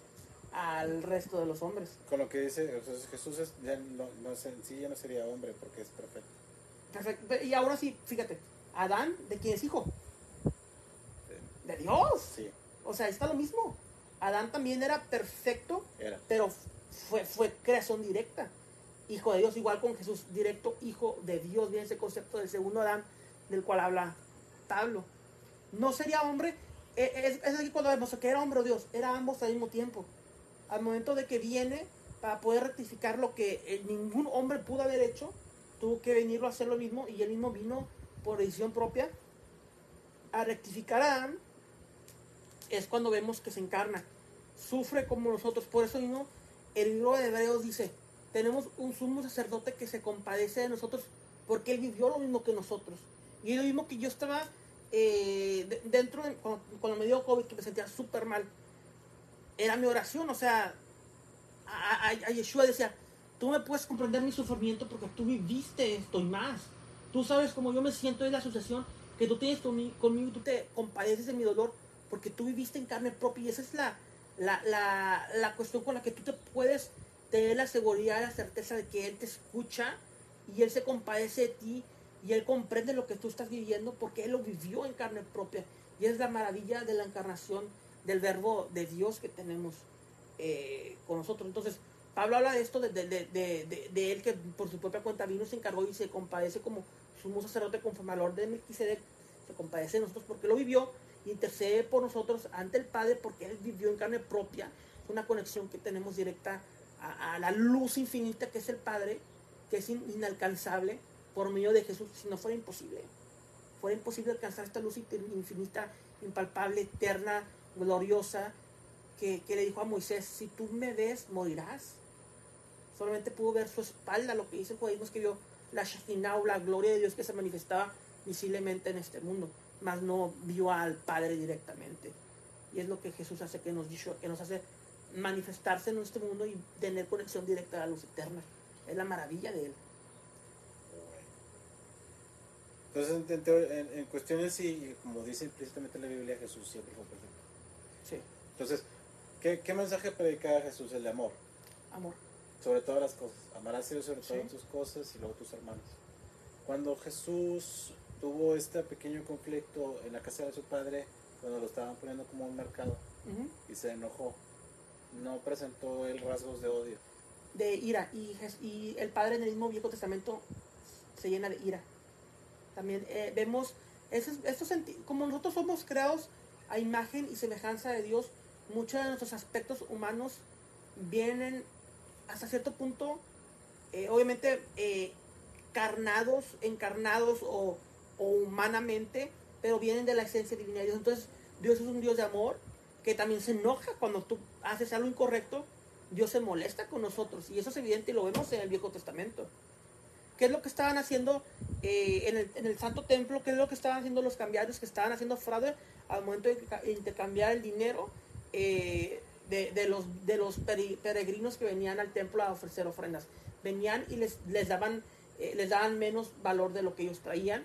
al resto de los hombres. Con lo que dice, Jesús es, ya no, no, sí ya no sería hombre porque es perfecto. Perfecto. Y ahora sí, fíjate, Adán, ¿de quién es hijo? De, Dios. Sí. O sea, está lo mismo. Adán también era perfecto, era. pero fue, fue creación directa. Hijo de Dios, igual con Jesús, directo hijo de Dios. Viene ese concepto del segundo Adán del cual habla Pablo no sería hombre. E, es, es aquí cuando vemos que era hombre o Dios, era ambos al mismo tiempo. Al momento de que viene para poder rectificar lo que eh, ningún hombre pudo haber hecho, tuvo que venirlo a hacer lo mismo y él mismo vino por decisión propia a rectificar a Adán. Es cuando vemos que se encarna, sufre como nosotros. Por eso mismo el libro de Hebreos dice: Tenemos un sumo sacerdote que se compadece de nosotros porque él vivió lo mismo que nosotros. Y lo mismo que yo estaba eh, dentro, cuando, me dio COVID, que me sentía súper mal, era mi oración, o sea, a, Yeshua decía, tú me puedes comprender mi sufrimiento porque tú viviste esto y más. Tú sabes cómo yo me siento en la asociación que tú tienes conmigo, tú te compadeces de mi dolor porque tú viviste en carne propia y esa es la, la, la, la cuestión con la que tú te puedes tener la seguridad, la certeza de que Él te escucha y Él se compadece de ti y Él comprende lo que tú estás viviendo porque Él lo vivió en carne propia. Y es la maravilla de la encarnación del verbo de Dios que tenemos eh, con nosotros. Entonces, Pablo habla de esto, de, de, Él que por su propia cuenta vino, se encargó y se compadece como sumo sacerdote conforme al orden de Melquisedec. Se compadece de nosotros porque lo vivió intercede por nosotros ante el Padre porque Él vivió en carne propia. Una conexión que tenemos directa a, la luz infinita que es el Padre, que es inalcanzable por medio de Jesús, si no fuera imposible. Fuera imposible alcanzar esta luz infinita, impalpable, eterna, gloriosa, que, le dijo a Moisés, si tú me ves, morirás. Solamente pudo ver su espalda, lo que dice el judaísmo es que vio la Shekinah la gloria de Dios que se manifestaba visiblemente en este mundo, mas no vio al Padre directamente. Y es lo que Jesús hace, que nos, dicho, que nos hace manifestarse en este mundo y tener conexión directa a la luz eterna. Es la maravilla de Él. Entonces, en, cuestiones y como dice implícitamente la Biblia, Jesús siempre fue perfecto. Sí. Entonces, ¿qué, mensaje predicaba Jesús? El de amor. Amor. Sobre todas las cosas. Amar a Dios sobre todas tus cosas y luego tus hermanos. Cuando Jesús tuvo este pequeño conflicto en la casa de su padre, cuando lo estaban poniendo como un mercado, y se enojó, no presentó el rasgos de odio. De ira. Y, y el padre en el mismo Viejo Testamento se llena de ira también eh, vemos, esos, como nosotros somos creados a imagen y semejanza de Dios, muchos de nuestros aspectos humanos vienen hasta cierto punto, eh, obviamente, eh, encarnados, encarnados o, o humanamente, pero vienen de la esencia divina de Dios. Entonces, Dios es un Dios de amor que también se enoja cuando tú haces algo incorrecto. Dios se molesta con nosotros y eso es evidente y lo vemos en el Viejo Testamento. ¿Qué es lo que estaban haciendo eh, en, el, en, el, Santo Templo? ¿Qué es lo que estaban haciendo los cambiarios que estaban haciendo fraude al momento de intercambiar el dinero eh, de, de, los, de los peregrinos que venían al templo a ofrecer ofrendas? Venían y les, les, daban, eh, les daban menos valor de lo que ellos traían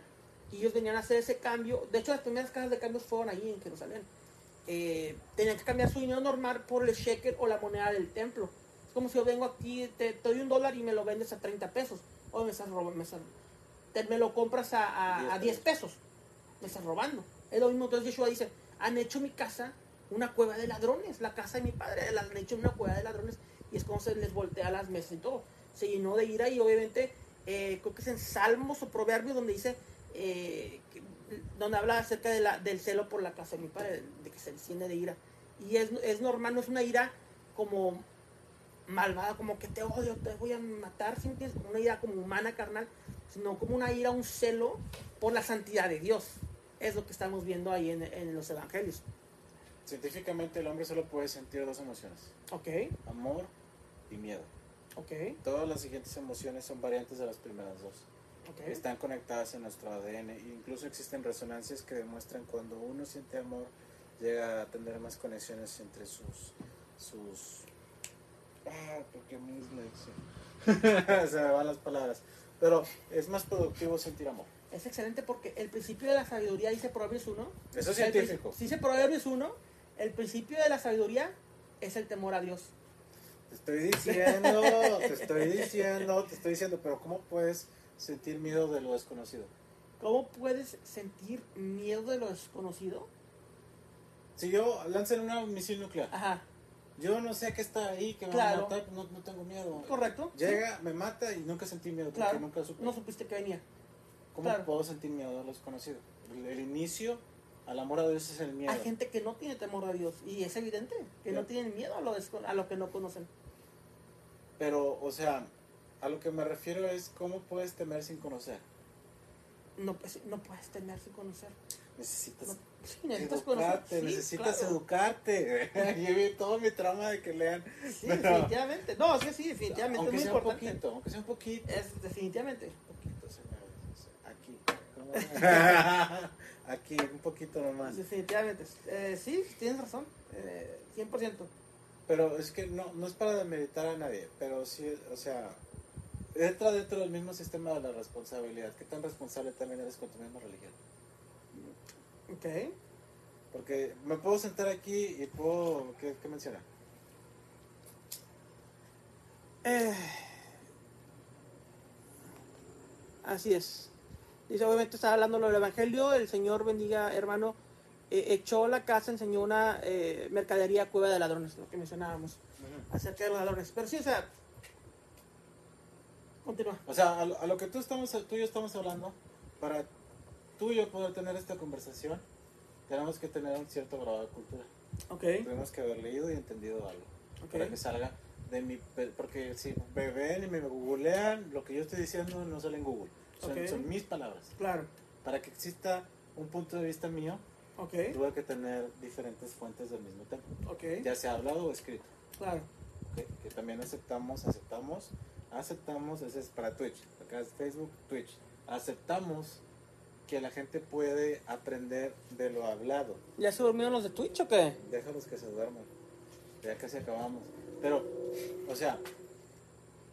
y ellos venían a hacer ese cambio. De hecho, las primeras casas de cambios fueron allí en Jerusalén. Eh, tenían que cambiar su dinero normal por el shekel o la moneda del templo. Es como si yo vengo aquí, te, te doy un dólar y me lo vendes a 30 pesos. O me estás robando, me, estás, te, me lo compras a, a, a, 10 pesos. Me estás robando. Es lo mismo. Entonces Yeshua dice, han hecho mi casa una cueva de ladrones. La casa de mi padre la han hecho una cueva de ladrones. Y es como se les voltea las mesas y todo. Se llenó de ira y obviamente eh, creo que es en Salmos o Proverbios donde dice, eh, donde habla acerca de la, del celo por la casa de mi padre, de que se enciende de ira. Y es, es normal, no es una ira como malvada, como que te odio, te voy a matar, ¿sientes? Una ira como humana, carnal, sino como una ira, un celo por la santidad de Dios. Es lo que estamos viendo ahí en, en los evangelios. Científicamente el hombre solo puede sentir dos emociones. Ok. Amor y miedo. Ok. Todas las siguientes emociones son variantes de las primeras dos. Okay. Están conectadas en nuestro ADN. Incluso existen resonancias que demuestran cuando uno siente amor, llega a tener más conexiones entre sus... sus ah, porque mismo se me van las palabras. Pero es más productivo sentir amor. Es excelente porque el principio de la sabiduría dice Proverbios 1. Eso es científico. Dice Proverbios 1, el principio de la sabiduría es el temor a Dios. Te estoy diciendo, te estoy diciendo, te estoy diciendo, pero ¿cómo puedes sentir miedo de lo desconocido? ¿Cómo puedes sentir miedo de lo desconocido? Si yo lancen una misil nuclear, Ajá, yo no sé qué está ahí, que me Claro. va a matar, no, no tengo miedo. correcto. Llega, me mata y nunca sentí miedo, porque claro. nunca supe. No supiste que venía. ¿Cómo claro. puedo sentir miedo de lo desconocido? El, el inicio al amor a Dios es el miedo. Hay gente que no tiene temor a Dios y es evidente que no tienen miedo a lo, a lo que no conocen. Pero, o sea, a lo que me refiero es cómo puedes temer sin conocer. No, pues, no puedes temer sin conocer. Necesitas No, sí, necesitas conocer. educarte, Sí, necesitas claro. educarte. Llevé todo mi trama de que lean. Sí, Pero- definitivamente. No, sí, sí, definitivamente. Aunque es muy sea un poquito, aunque sea un poquito. Es definitivamente. Un poquito, señores. Aquí. Aquí, un poquito nomás. Definitivamente. Eh, sí, tienes razón. Eh, 100%. Pero es que no, no es para demeritar a nadie, pero sí, o sea, entra dentro del mismo sistema de la responsabilidad. ¿Qué tan responsable también eres con tu misma religión? Ok. Porque me puedo sentar aquí y puedo... ¿Qué, qué menciona? Eh, así es. Dice, obviamente estaba hablando del Evangelio, el Señor bendiga, hermano, eh, echó la casa, enseñó una eh, mercadería cueva de ladrones, lo que mencionábamos, acerca de los ladrones. Pero sí, o sea, continúa. O sea, a lo, a lo que tú, estamos, tú y yo estamos hablando, para tú y yo poder tener esta conversación, tenemos que tener un cierto grado de cultura. Ok, Tenemos que haber leído y entendido algo. Para que salga de mi... Porque si me ven y me googlean, lo que yo estoy diciendo no sale en Google. Son, Ok. son mis palabras. claro, Para que exista un punto de vista mío, ok, tuve que tener diferentes fuentes del mismo tema. ok, Ya sea hablado o escrito. claro. Que también aceptamos, aceptamos, aceptamos, ese es para Twitch. Acá es Facebook, Twitch. Aceptamos que la gente puede aprender de lo hablado. ¿Ya se durmieron los de Twitch o qué? Déjalos que se duerman. Ya casi acabamos. Pero, o sea,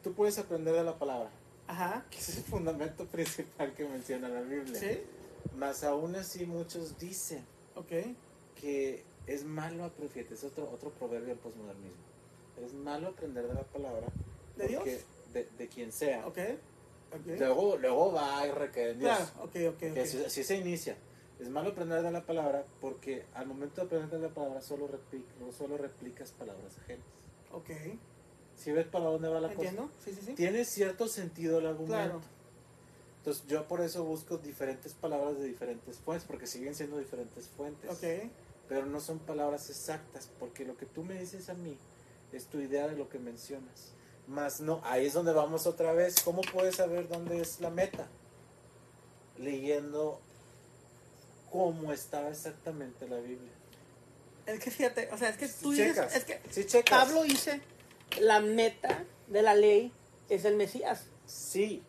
tú puedes aprender de la palabra, Ajá, que es el fundamento principal que menciona la Biblia. sí, Más aún así muchos dicen ok, que es malo, fíjate, es otro, otro proverbio del posmodernismo. Es malo aprender de la palabra ¿De Dios? De, de quien sea. ok, ok, Luego, luego va a requerir en Dios. claro, Que así, así se inicia. Es malo aprender de la palabra porque al momento de aprender de la palabra solo, repli- solo replicas palabras ajenas. ok, Si ves para dónde va la cosa. entiendo, sí, sí, sí, Tiene cierto sentido el argumento. claro, Entonces yo por eso busco diferentes palabras de diferentes fuentes, porque siguen siendo diferentes fuentes. ok, Pero no son palabras exactas, porque lo que tú me dices a mí es tu idea de lo que mencionas. Más no, ahí es donde vamos otra vez. ¿Cómo puedes saber dónde es la meta? Leyendo cómo estaba exactamente la Biblia. Es que fíjate, o sea, es que tú Sí dices, es que sí. Pablo dice, la meta de la ley es el Mesías. Sí,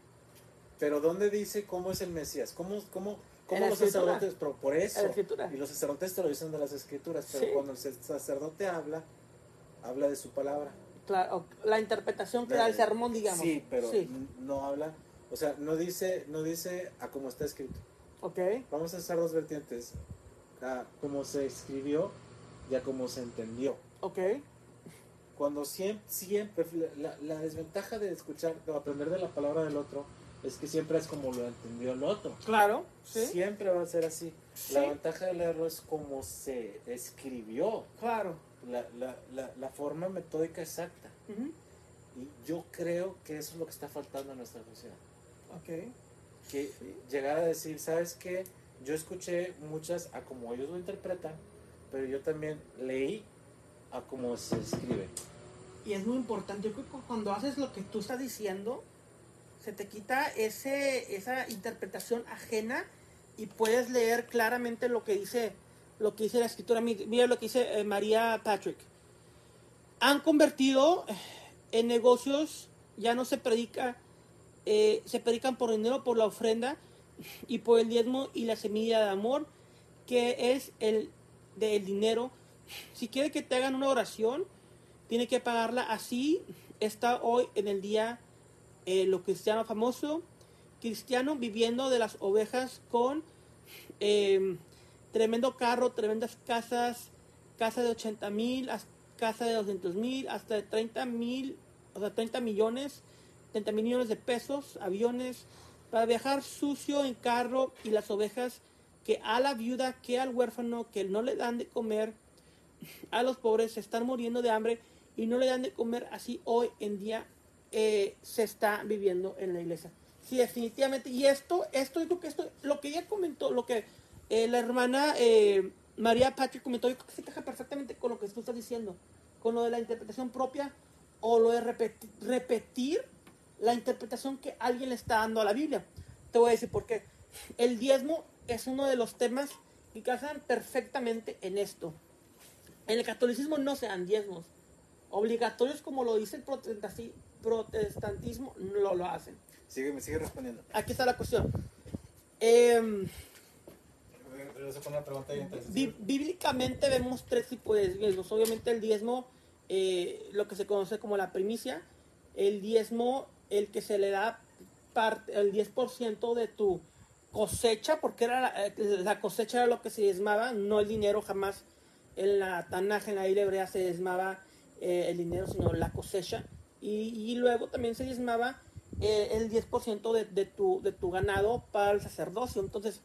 pero ¿dónde dice cómo es el Mesías? ¿Cómo, cómo, cómo los escritura. sacerdotes? Pero por eso. Y los sacerdotes te lo dicen de las escrituras, pero Sí. cuando el sacerdote habla, habla de su palabra. Claro, la interpretación que da el sermón, digamos. Sí, pero Sí, no habla, o sea, no dice, no dice a cómo está escrito. ok. Vamos a hacer dos vertientes, a cómo se escribió y a cómo se entendió. Ok, Cuando siempre, siempre, la, la desventaja de escuchar o aprender de la palabra del otro es que siempre es como lo entendió el otro. claro, sí, Siempre va a ser así. Sí. La ventaja de leerlo es cómo se escribió, claro. La, la, la, la forma metódica exacta. Ujú, Y yo creo que eso es lo que está faltando en nuestra sociedad. Ok, Que llegar a decir, ¿sabes qué? Yo escuché muchas a como ellos lo interpretan, pero yo también leí a cómo se escribe. y es muy importante. Yo creo que cuando haces lo que tú estás diciendo, se te quita ese, esa interpretación ajena y puedes leer claramente lo que dice, lo que dice la escritura. Mi- Mira lo que dice eh, María Patrick. Han convertido eh, en negocios, ya no se predica, eh, se predican por dinero, por la ofrenda y por el diezmo y la semilla de amor, que es el del dinero. Si quiere que te hagan una oración, tiene que pagarla así. Está hoy en el día eh, lo cristiano famoso, cristiano viviendo de las ovejas con tremendo carro, tremendas casas, casa de 80 mil, casa de 200 mil, hasta de 30 mil, o sea, 30 millones, 30 mil millones de pesos, aviones, para viajar sucio en carro y las ovejas que a la viuda, que al huérfano, que no le dan de comer, a los pobres se están muriendo de hambre y no le dan de comer, así hoy en día eh, se está viviendo en la iglesia. Sí, definitivamente. Y esto, esto, yo creo que esto, lo que ella comentó, lo que eh, la hermana eh, María Patrick comentó, yo creo que se encaja perfectamente con lo que tú estás diciendo, con lo de la interpretación propia o lo de repetir, repetir la interpretación que alguien le está dando a la Biblia. Te voy a decir por qué. El diezmo es uno de los temas que casan perfectamente en esto. En el catolicismo no se dan diezmos. Obligatorios como lo dice el protestanti- protestantismo, no lo hacen. Sigue, me sigue respondiendo. Aquí está la cuestión. Em, Regreso con una pregunta ahí entonces. Bí- bíblicamente vemos tres tipos de diezmos. Obviamente el diezmo, eh, lo que se conoce como la primicia, el diezmo, el que se le da parte, el 10% de tu cosecha, porque era la, eh, la cosecha era lo que se diezmaba, no el dinero jamás. En la Tanaj, en la Biblia hebrea, se diezmaba eh, el dinero, sino la cosecha. Y, y luego también se diezmaba eh, el 10% de, de, tu, de tu ganado para el sacerdocio. Entonces,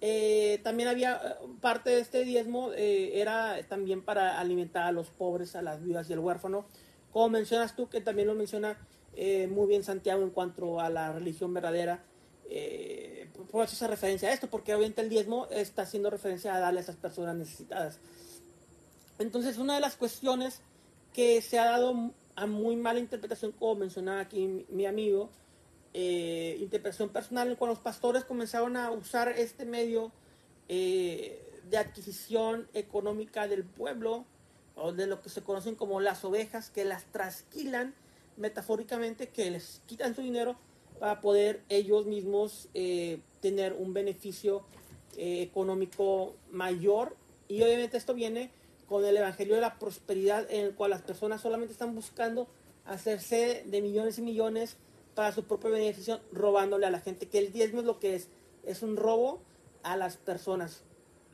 eh, también había parte de este diezmo, eh, era también para alimentar a los pobres, a las viudas y al huérfano. Como mencionas tú, que también lo menciona eh, muy bien Santiago en cuanto a la religión verdadera. Eh, por eso se referencia a esto, porque obviamente el diezmo está haciendo referencia a darle a esas personas necesitadas. Entonces, una de las cuestiones que se ha dado a muy mala interpretación, como mencionaba aquí mi amigo, eh, interpretación personal, cuando los pastores comenzaron a usar este medio eh, de adquisición económica del pueblo, o de lo que se conocen como las ovejas, que las trasquilan metafóricamente, que les quitan su dinero para poder ellos mismos eh, tener un beneficio económico mayor. Y obviamente esto viene con el Evangelio de la Prosperidad, en el cual las personas solamente están buscando hacerse de millones y millones para su propio beneficio, robándole a la gente, que el diezmo es lo que es, es un robo a las personas.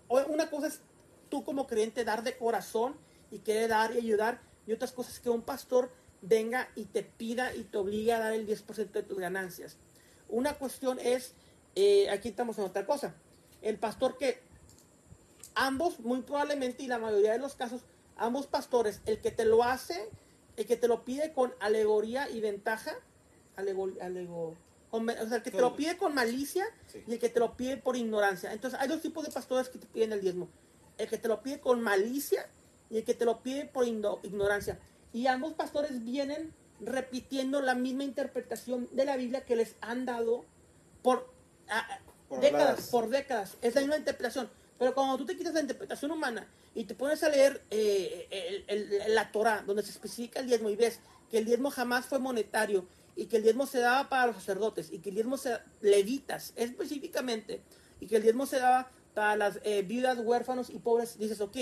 O- Una cosa es tú como creyente dar de corazón y querer dar y ayudar, y otras cosas que un pastor venga y te pida y te obligue a dar el 10% de tus ganancias. Una cuestión es, eh, aquí estamos en otra cosa, el pastor que ambos, muy probablemente, y la mayoría de los casos, ambos pastores, el que te lo hace, el que te lo pide con alegoría y ventaja, alego- con- o sea, el que te lo pide con malicia Sí. y el que te lo pide por ignorancia. Entonces, hay dos tipos de pastores que te piden el diezmo. El que te lo pide con malicia y el que te lo pide por igno- ignorancia. Y ambos pastores vienen repitiendo la misma interpretación de la Biblia que les han dado por, ah, Por décadas, habladas. por décadas. Es la misma interpretación. Pero cuando tú te quitas la interpretación humana y te pones a leer eh, el- el- la Torah, donde se especifica el diezmo y ves que el diezmo jamás fue monetario y que el diezmo se daba para los sacerdotes y que el diezmo se levitas específicamente y que el diezmo se daba para las eh, viudas, huérfanos y pobres, dices, ok,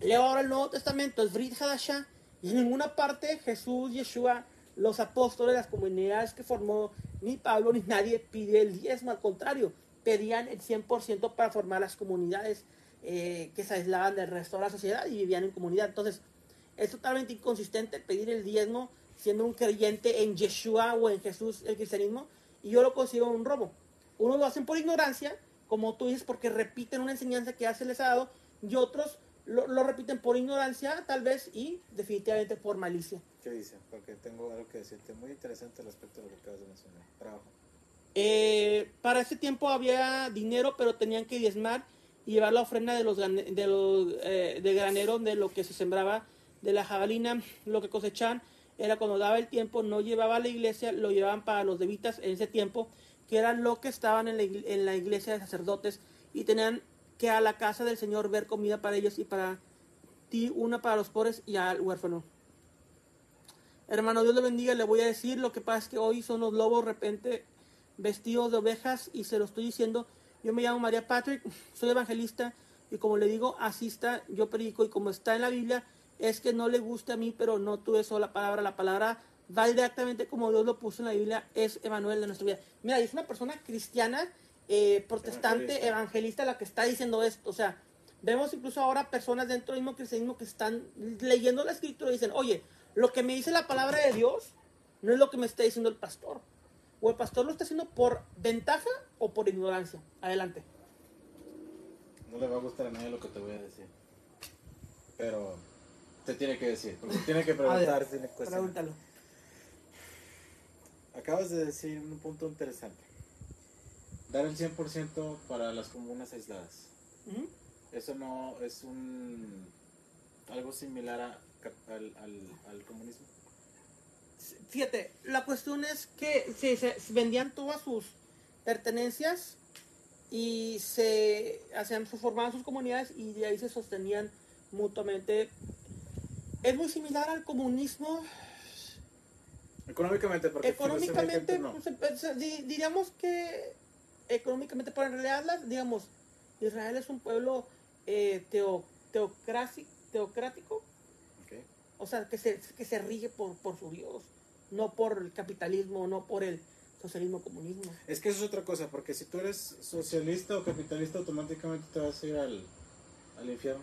leo ahora el Nuevo Testamento, es Brit Hadashah, y en ninguna parte Jesús, Yeshua, los apóstoles, las comunidades que formó, ni Pablo ni nadie pide el diezmo, al contrario, pedían el 100% para formar las comunidades eh, que se aislaban del resto de la sociedad y vivían en comunidad. Entonces, es totalmente inconsistente pedir el diezmo siendo un creyente en Yeshua o en Jesús, el cristianismo, y yo lo considero un robo. Unos lo hacen por ignorancia, como tú dices, porque repiten una enseñanza que ya se les ha dado, y otros lo, lo repiten por ignorancia, tal vez, y definitivamente por malicia. ¿Qué dice? Porque tengo algo que decirte muy interesante al respecto de lo que acabas de mencionar. Trabajo. Eh, para ese tiempo había dinero, pero tenían que diezmar y llevar la ofrenda de los, de los eh, de granero de lo que se sembraba de la jabalina, lo que cosechaban era cuando daba el tiempo, no llevaba a la iglesia, lo llevaban para los levitas en ese tiempo, que eran lo que estaban en la, iglesia de sacerdotes y tenían que a la casa del Señor ver comida para ellos y para ti, una para los pobres y al huérfano. Hermano, Dios le bendiga, le voy a decir, lo que pasa es que hoy son los lobos repente vestidos de ovejas y se lo estoy diciendo. Yo me llamo María Patrick, soy evangelista y como le digo, así está, yo predico y como está en la Biblia, es que no le guste a mí, pero no tuve sola palabra. La palabra va directamente como Dios lo puso en la Biblia, es Emanuel de nuestra vida. Mira, es una persona cristiana, eh, protestante, Evangelista. evangelista. la que está diciendo esto. O sea, vemos incluso ahora personas dentro del mismo cristianismo que están leyendo la escritura y dicen, oye, lo que me dice la palabra de Dios no es lo que me está diciendo el pastor. O el pastor lo está haciendo por ventaja o por ignorancia. Adelante. No le va a gustar a nadie lo que te voy a decir. Pero te tiene que decir. Porque tiene que preguntar, tiene que cuestionar. Pregúntalo. Acabas de decir un punto interesante. Dar el 100% para las comunas aisladas. Ujú. Eso no es un algo similar a, al, al, al comunismo. Fíjate, la cuestión es que se, se- se vendían todas sus pertenencias y se hacían, se formaban sus comunidades y de ahí se sostenían mutuamente. Es muy similar al comunismo. Económicamente, porque Económicamente, pues, di- diríamos que económicamente, pero en realidad, las- digamos, Israel es un pueblo eh, teo, teocrático, o sea, que se, que se rige por, por su Dios, no por el capitalismo, no por el socialismo comunismo. Es que eso es otra cosa, porque si tú eres socialista o capitalista, automáticamente te vas a ir al, al infierno.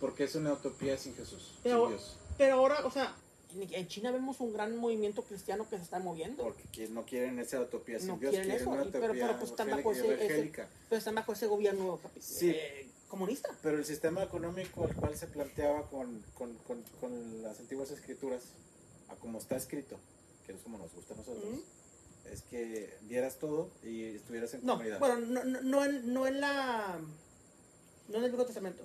Porque es una utopía sin Jesús, Pero- sin Dios. Pero ahora, o sea, en, China vemos un gran movimiento cristiano que se está moviendo. Porque no quieren esa utopía sin No Dios, quieren quieren eso, una y- pero- utopía pero pues están bajo ese- ese-. Pero están bajo ese gobierno Sí. eh, comunista. Pero el sistema económico al cual se planteaba con, con, con, con las antiguas escrituras, a como está escrito, que es como nos gusta a nosotros, es que vieras todo y estuvieras en No, comunidad. bueno, no, no, no en, no en la. No en el Viejo Testamento,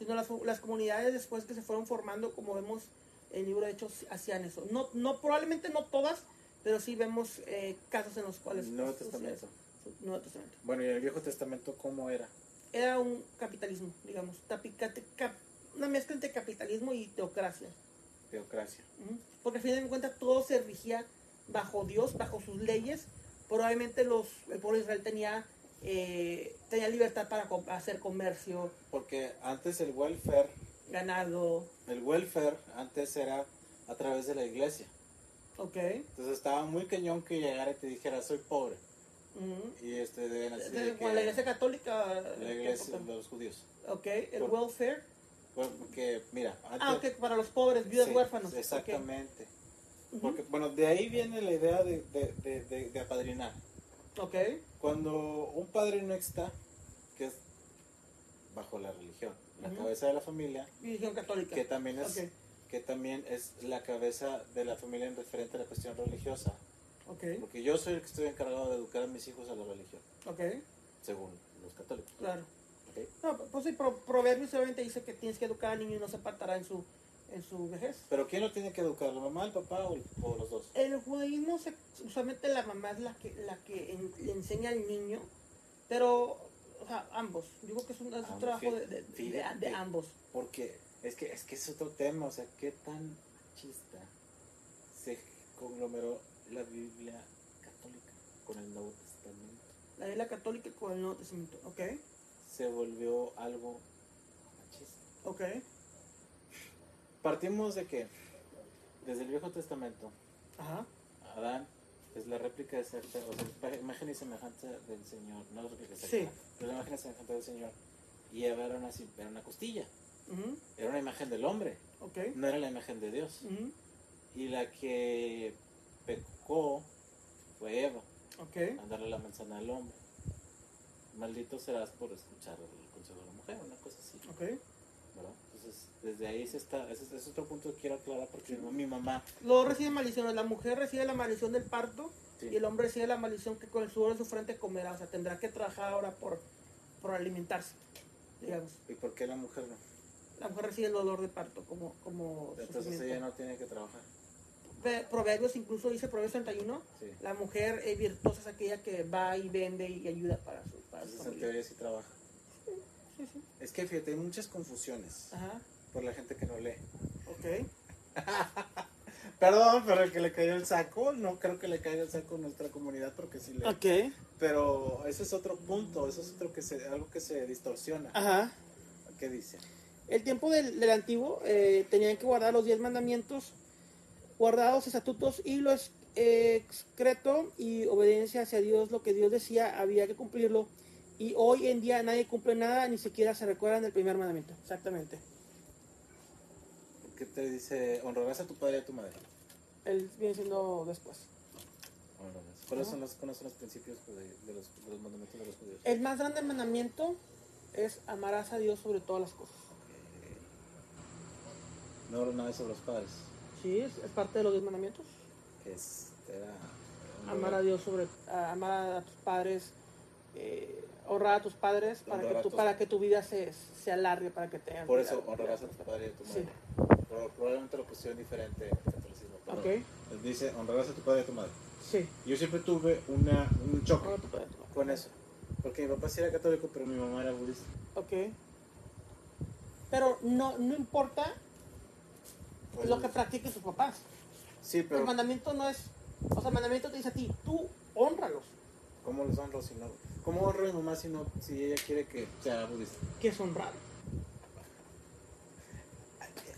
sino las, las comunidades después que se fueron formando, como vemos en el libro de Hechos, hacían eso. No, no probablemente no todas, pero sí vemos eh, casos en los cuales. el Nuevo pues, Testamento. Nuevo. Bueno, y el Viejo Testamento, ¿cómo era? Era un capitalismo, digamos, tapi- cate- cap- una mezcla entre capitalismo y teocracia. Teocracia. Ujú. Porque al final de cuentas todo se regía bajo Dios, bajo sus leyes. Probablemente los, el pueblo de Israel tenía, eh, tenía libertad para hacer comercio, Porque antes el welfare, ganado, el welfare antes era a través de la iglesia. ¿ok? Entonces estaba muy cañón que llegara y te dijera, soy pobre. Ujú. Y este deben así de que- la iglesia católica, la iglesia de los judíos. ok, el Por- welfare, Bueno, Porque, mira, antes... ah, ok, para los pobres, viudas Sí, huérfanos. Exactamente. Porque, bueno, de ahí viene la idea de, de, de, de- de apadrinar. ok, Cuando un padre no está, bajo la religión, la Ujú. cabeza de la familia, religión católica, que también es ok, que también es la cabeza de la familia en referente a la cuestión religiosa. ok, Porque yo soy el que estoy encargado de educar a mis hijos a la religión, ok, según los católicos. claro. ¿ok? No, pues sí, Pro- Proverbios obviamente dice que tienes que educar al niño y no se apartará en su, en su vejez. ¿Pero quién lo tiene que educar? ¿La mamá, el papá o, o los dos? El judaísmo, se- usualmente la mamá es la que, la que en- le enseña al niño, pero, sea, ambos. Digo que es un, es un Ambos, trabajo de, de- de ambos. Porque es que, es que es otro tema, o sea, qué tan chista se conglomeró la Biblia católica con el Nuevo Testamento. La Biblia católica con el Nuevo Testamento. Ok, Se volvió algo machista. ok. Partimos de que desde el Viejo Testamento, Ajá. Adán es la réplica exacta, o sea, imagen y semejanza del Señor, no la réplica exacta, Sí. pero la imagen y semejanza del Señor. Y Eva era una, era una costilla, era una imagen del hombre, Ok. no era la imagen de Dios. Y la que pecó fue Eva, Ok. a darle la manzana al hombre. Maldito serás por escuchar el consejo de la mujer, una cosa así, Ok. Desde ahí se está, ese, es otro punto que quiero aclarar porque mi mamá, Luego recibe maldiciones. La mujer recibe la maldición del parto sí, y el hombre recibe la maldición que con el sudor de su frente comerá. O sea, tendrá que trabajar ahora por, por alimentarse, digamos. ¿y por qué la mujer no? La mujer recibe el dolor de parto como, como Entonces ella no tiene que trabajar. Ve- Proverbios, incluso dice Proverbios 31, Sí. la mujer eh, virtuosa es aquella que va y vende y ayuda para su, para su Entonces en teoría sí trabaja. Sí, sí. Es que fíjate, hay muchas confusiones Ajá, por la gente que no lee. ok. Perdón, pero el que le cayó el saco, no creo que le caiga el saco a nuestra comunidad porque sí lee. Ok. Pero ese es otro punto, eso es otro que se, algo que se distorsiona. Ajá. ¿Qué dice? El tiempo del, del antiguo eh, tenían que guardar los diez mandamientos, guardados estatutos y lo excreto y obediencia hacia Dios, lo que Dios decía, había que cumplirlo. Y hoy en día nadie cumple nada, ni siquiera se recuerdan del primer mandamiento. Exactamente. ¿Qué te dice? Honrarás a tu padre y a tu madre. Él viene siendo después. Honrarás. ¿Cuáles son los, cuáles son los principios de, de los, de los mandamientos de los judíos? El más grande mandamiento es amarás a Dios sobre todas las cosas. No hablo nada sobre los padres. Sí, es, es parte de los diez mandamientos. Que es, era, Amar a Dios sobre, a- amar a tus padres, eh, honrar a tus padres para Honrar que, tu, tus- para que tu vida se, se alargue, para que tengas Por eso honrarás a tu padre y a tu madre. Sí. Probablemente lo pusieron diferente en el catolicismo. pero Dice honrarás a tu padre y a tu madre. sí. Yo siempre tuve una, un choque Honra a tu padre, a tu madre. con eso. Porque mi papá sí era católico, pero mi mamá era budista. Ok. Pero no, no importa Pues, lo que practiquen tus papás. Sí, pero El mandamiento no es. O sea, el mandamiento te dice a ti, tú honralos. ¿cómo los honro si no? ¿Cómo honro a mi mamá si, no, si ella quiere que sea budista? que es honrar.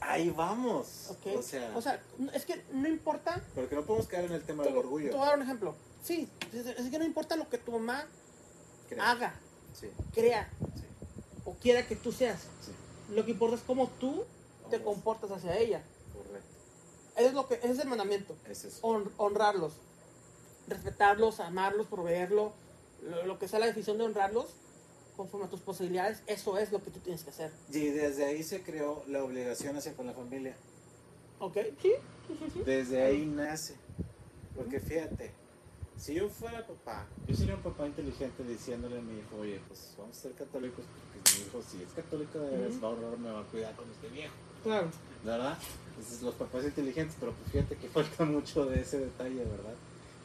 Ahí vamos. O sea, o sea, es que no importa. porque no podemos caer en el tema Te del orgullo. Te voy a dar un ejemplo. Sí, es, que no importa lo que tu mamá haga, Sí, crea sí, o quiera que tú seas. sí. Lo que importa es cómo tú te comportas hacia ella. Correcto. Eso es, lo que, ese es el mandamiento. Es eso. Hon- honrarlos, respetarlos, amarlos, proveerlo, lo, lo que sea la definición de honrarlos, conforme a tus posibilidades, eso es lo que tú tienes que hacer. Y desde ahí se creó la obligación hacia con la familia. ¿Ok? Sí, sí, sí. sí. Desde ahí nace. Porque fíjate, si yo fuera papá, yo sería un papá inteligente diciéndole a mi hijo, oye, pues vamos a ser católicos, porque mi hijo si es católico de veras Ujú. va a ahorrar, me va a cuidar cuando esté viejo. Claro. ¿verdad? Entonces los papás inteligentes, pero pues fíjate que falta mucho de ese detalle, ¿verdad?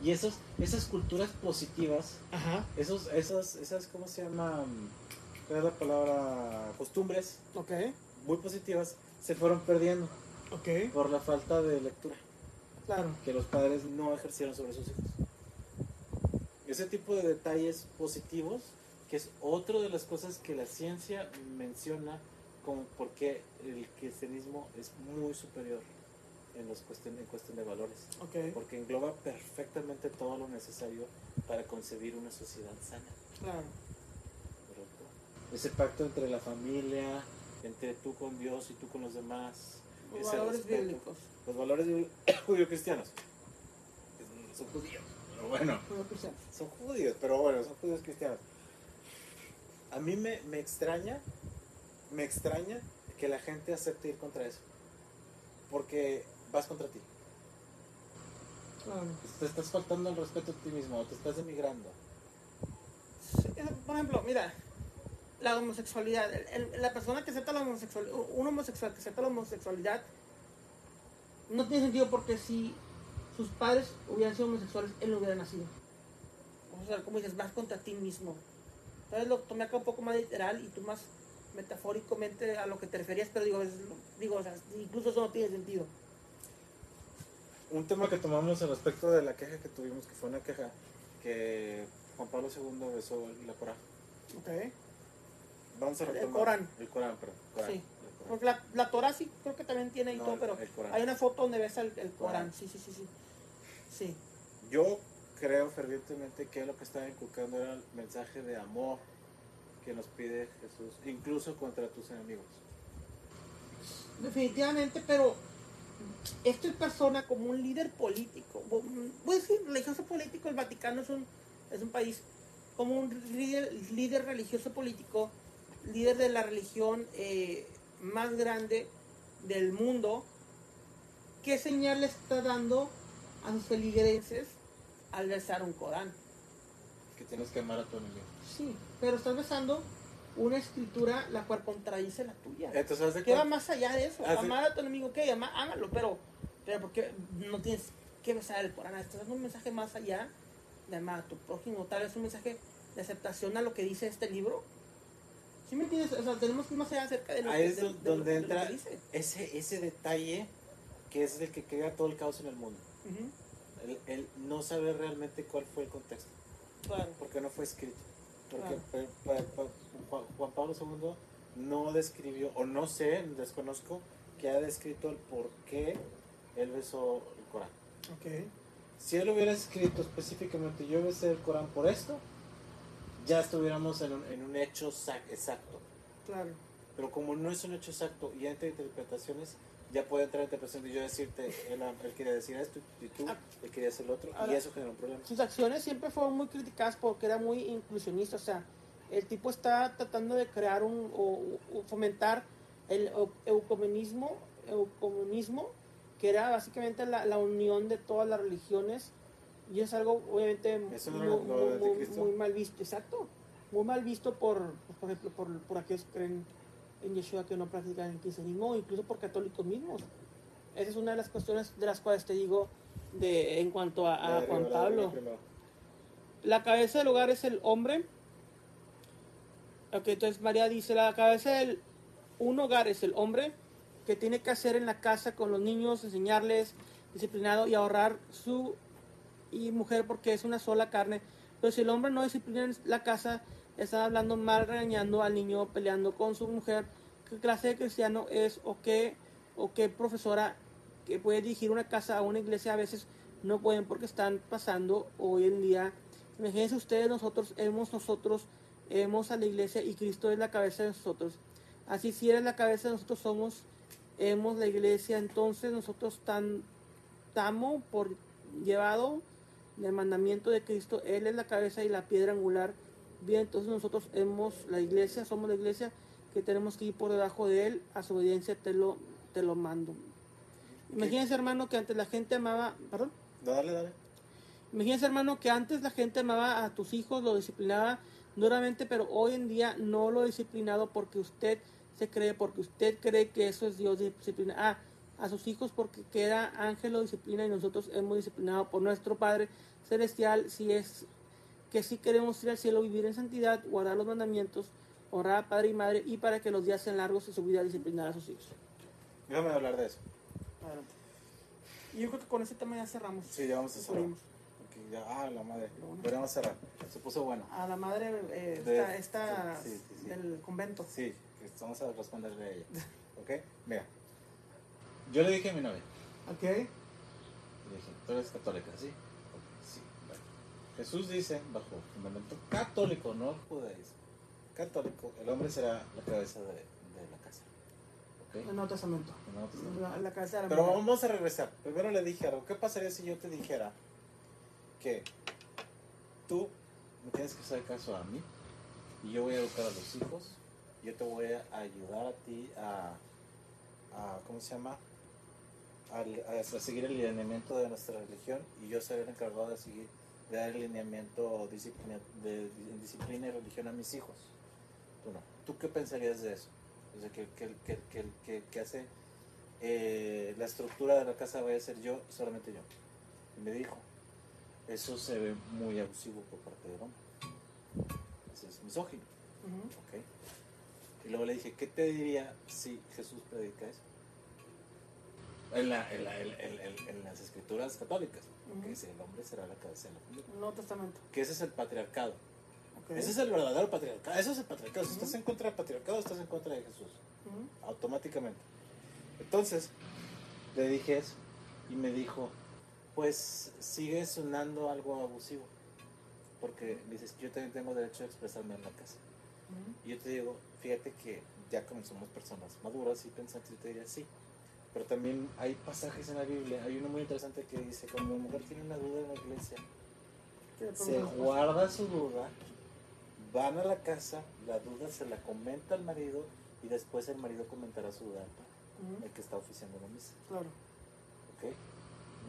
Y esos, esas culturas positivas, Ajá. esos, esas, esas, ¿cómo se llama? ¿Cuál es la palabra? Costumbres muy positivas se fueron perdiendo por la falta de lectura Claro. que los padres no ejercieron sobre sus hijos. Ese tipo de detalles positivos, que es otra de las cosas que la ciencia menciona como por qué el cristianismo es muy superior en, los cuestión, en cuestión de valores. Ok. Porque engloba perfectamente todo lo necesario para concebir una sociedad sana. Claro. ¿correcto? Ese pacto entre la familia, entre tú con Dios y tú con los demás. Los ese valores respeto. bíblicos. Los valores judío-cristianos. Son judíos, pero bueno, son judíos, pero bueno, son judíos cristianos. A mí me, me extraña, me extraña que la gente acepte ir contra eso. Porque vas contra ti. Claro. Te estás faltando el respeto a ti mismo, te estás demigrando. Sí, eh, Por ejemplo, mira, la homosexualidad. el- el- la persona que acepta la homosexualidad, un homosexual que acepta la homosexualidad, no tiene sentido porque si sus padres hubieran sido homosexuales, él no hubiera nacido. O sea, como dices, más contra ti mismo. Entonces lo tomé acá un poco más literal y tú más metafóricamente a lo que te referías, pero digo, es- digo o sea, incluso eso no tiene sentido. Un tema que tomamos al respecto de la queja que tuvimos, que fue una queja que Juan Pablo II besó la Corán. Ok. Vamos a El retomar. Corán. El Corán, perdón. Corán, Sí. el Corán. Porque la, la Torah sí creo que también tiene y No, todo, el- pero el hay una foto donde el, el Corán. Corán. Sí, sí, sí, sí. Sí. Yo creo fervientemente que lo que estaba inculcando era el mensaje de amor que nos pide Jesús, incluso contra tus enemigos. Definitivamente, pero esta persona como un líder político, voy a decir religioso político, el Vaticano es un, es un país, como un líder, líder religioso político, líder de la religión eh, más grande del mundo, ¿qué señal está dando a sus feligreses al besar un Corán? Que tienes que amar a tu enemigo. Sí, pero estás besando una escritura la cual contradice la tuya. Entonces, ¿Qué va más allá de eso? Amar a tu enemigo, ¿qué? Ama- ámalo, pero, pero porque no tienes que besar el Corán. Estás dando un mensaje más allá de amar a tu prójimo. Tal vez un mensaje de aceptación a lo que dice este libro. ¿Sí me entiendes? O sea, tenemos que ir más allá acerca de lo, Ahí que, es de- do- de lo- donde de lo que entra dice. ese, ese detalle que es el que crea todo el caos en el mundo. El no saber realmente cuál fue el contexto, Claro. porque no fue escrito. Porque Claro. pe- Juan- Pablo II no describió, o no sé, desconozco, que ha descrito el por qué él besó el Corán. Ok. Si él hubiera escrito específicamente, yo besé el Corán por esto, ya estuviéramos en un, en un hecho exacto. Claro. Pero como no es un hecho exacto y entra interpretaciones, ya puede entrar interpretación de yo decirte, él, él quería decir esto y tú, Ah. él quería hacer lo otro, y eso genera un problema. sus acciones siempre fueron muy criticadas porque era muy inclusionista. O sea, el tipo está tratando de crear un o, o fomentar el eu- eucumenismo, eucumenismo, que era básicamente la, la unión de todas las religiones. Y es algo, obviamente, Eso muy, no muy mal visto. Exacto. Muy mal visto por, por ejemplo, por, por aquellos que creen en Yeshua que no practican el cristianismo, incluso por católicos mismos. Esa es una de las cuestiones de las cuales te digo de en cuanto a, Juan arriba, Pablo. La cabeza del hogar es el hombre. Ok, entonces María dice, la cabeza del un hogar es el hombre que tiene que hacer en la casa con los niños, enseñarles disciplinado y ahorrar su y mujer porque es una sola carne. Pero si el hombre no disciplina en la casa, está hablando mal, regañando al niño, peleando con su mujer. ¿Qué clase de cristiano es o qué, o qué profesora que puede dirigir una casa a una iglesia? A veces no pueden porque están pasando hoy en día. Imagínense ustedes, nosotros hemos nosotros, hemos a la iglesia y Cristo es la cabeza de nosotros. Así si eres la cabeza, nosotros somos, hemos la iglesia, entonces nosotros tan, estamos por llevado del mandamiento de Cristo, Él es la cabeza y la piedra angular. Bien, entonces nosotros hemos la iglesia, somos la iglesia que tenemos que ir por debajo de Él, a su obediencia te lo, te lo mando. Imagínense hermano que antes la gente amaba, perdón, dale, dale. Imagínense, hermano, que antes la gente amaba a tus hijos, lo disciplinaba duramente, pero hoy en día no lo ha disciplinado porque usted se cree, porque usted cree que eso es Dios disciplina. Ah, a sus hijos porque queda ángel lo disciplina y nosotros hemos disciplinado por nuestro Padre Celestial, si es que si queremos ir al cielo, vivir en santidad, guardar los mandamientos, honrar a padre y madre y para que los días sean largos y su vida disciplinar a sus hijos. Déjame hablar de eso. Adelante. Y yo creo que con ese tema ya cerramos. Sí, ya vamos a cerrar. Porque ya, ah, la madre. Bueno. Podríamos cerrar. Se puso bueno. A la madre eh, De- esta, esta sí, sí, sí. del convento. Sí, que vamos a responderle a ella. ¿Ok? Mira. Yo le dije a mi novia. Ok. Le dije, tú eres católica. Sí. Jesús dice, bajo fundamento católico, no judaísmo. Católico, el hombre será la cabeza de, de la casa. ¿Ok? El Nuevo Testamento. El Nuevo Testamento. La, la cabeza de la Pero mujer. vamos a regresar. Primero le dije algo. ¿Qué pasaría si yo te dijera que tú me tienes que hacer caso a mí y yo voy a educar a los hijos? Yo te voy a ayudar a ti a, a ¿cómo se llama? A, a seguir el lineamiento de nuestra religión y yo seré el encargado de seguir dar el lineamiento disciplina, de, de disciplina y religión a mis hijos. Tú no. ¿Tú qué pensarías de eso? O sea, que, que, que, que, que, hace eh, la estructura de la casa vaya a ser yo, solamente yo. Y me dijo, eso se ve muy abusivo por parte del hombre. Eso es misógino. ¿ok? Y luego le dije, ¿qué te diría si Jesús predica eso? En, la- en la- en- en las escrituras católicas, que Ujú. dice, el hombre será la cabeza de la familia. Nuevo Testamento. Que ese es el patriarcado. Ese es el verdadero patriarcado. Eso es el patriarcado. Si estás en contra del patriarcado, estás en contra de Jesús. Automáticamente. Entonces, le dije eso. Y me dijo, pues sigue sonando algo abusivo. Porque dices, yo también tengo derecho a expresarme en la casa. Y yo te digo, fíjate que ya como somos personas maduras y pensantes, yo te diría sí. Pero también hay pasajes en la Biblia, hay uno muy interesante que dice, cuando una mujer tiene una duda en la iglesia, ¿Qué se guarda su duda, van a la casa, la duda se la comenta al marido y después el marido comentará su duda el que está oficiando la misa. Claro. ¿ok?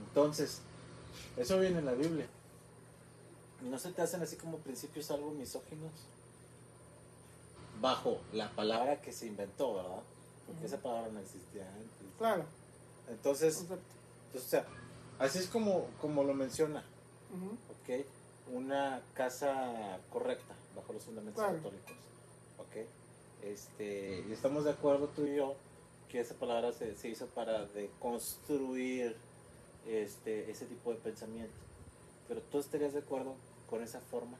Entonces, eso viene en la Biblia. ¿Y no se te hacen así como principios algo misóginos? Bajo la palabra que se inventó, ¿verdad? Porque esa palabra no existía antes. Claro. Entonces, Concepto. pues, o sea, así es como, como lo menciona. ¿ok? Una casa correcta, bajo los fundamentos Claro. católicos, ¿ok? Este, y estamos de acuerdo tú y yo que esa palabra se, se hizo para deconstruir este, ese tipo de pensamiento. Pero tú estarías de acuerdo con esa forma.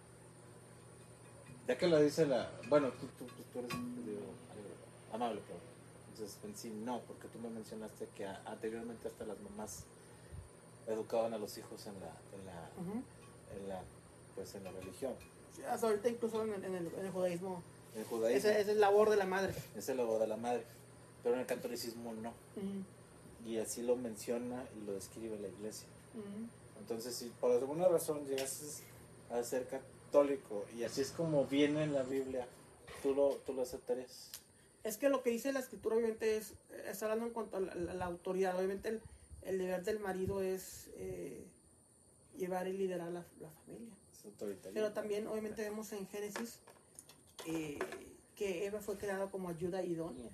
Ya que lo dice la... Bueno, tú, tú, tú- eres digo, amable, pero... Entonces, en sí, no, porque tú me mencionaste que a- anteriormente hasta las mamás educaban a los hijos en la, en la, Ujú. en la, pues, en la religión. Sí, hasta ahorita incluso en el, en el, en el judaísmo. En el judaísmo, Esa esa es labor de la madre. es el logo de la madre. Pero en el catolicismo no. Ujú. Y así lo menciona y lo describe la iglesia. Ujú. Entonces, si por alguna razón llegas a ser católico y así es como viene en la Biblia, ¿tú lo, tú lo aceptarías? Es que lo que dice la escritura obviamente es, está hablando en cuanto a la, la- la autoridad. Obviamente el, el deber del marido es eh, llevar y liderar la, la familia. Pero también obviamente vemos en Génesis eh, que Eva fue creada como ayuda idónea.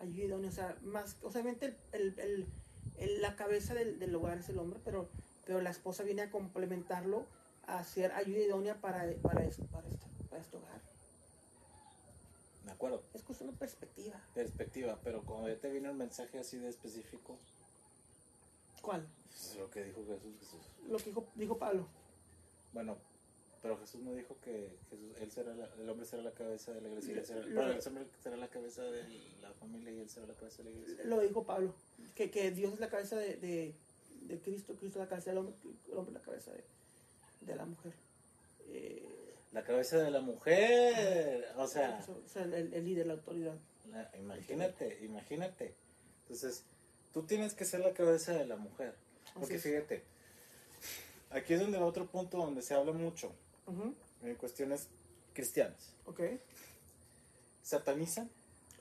Ayuda idónea, o sea, más, obviamente el- el- la cabeza del, del hogar es el hombre, pero, pero la esposa viene a complementarlo, a ser ayuda idónea para, para, este, para este hogar. De acuerdo. Es cuestión de perspectiva. Perspectiva, pero como ya te viene un mensaje así de específico, ¿Cuál? pues, es lo que dijo Jesús. Jesús. Lo que dijo, dijo Pablo. Bueno, pero Jesús no dijo que Jesús, él será la- el hombre será la cabeza de la iglesia, y él será, Lo- el hombre será la cabeza de la familia y él será la cabeza de la iglesia. Lo dijo Pablo. Que, que Dios es la cabeza de, de, de Cristo, Cristo es la cabeza del hombre, el hombre es la cabeza de, de la mujer. Eh, La cabeza de la mujer, o sea, o sea, el, el líder, la autoridad. la- imagínate, imagínate. Entonces, tú tienes que ser la cabeza de la mujer. Porque fíjate, aquí es donde el otro punto donde se habla mucho en cuestiones cristianas. Ok, Satanizan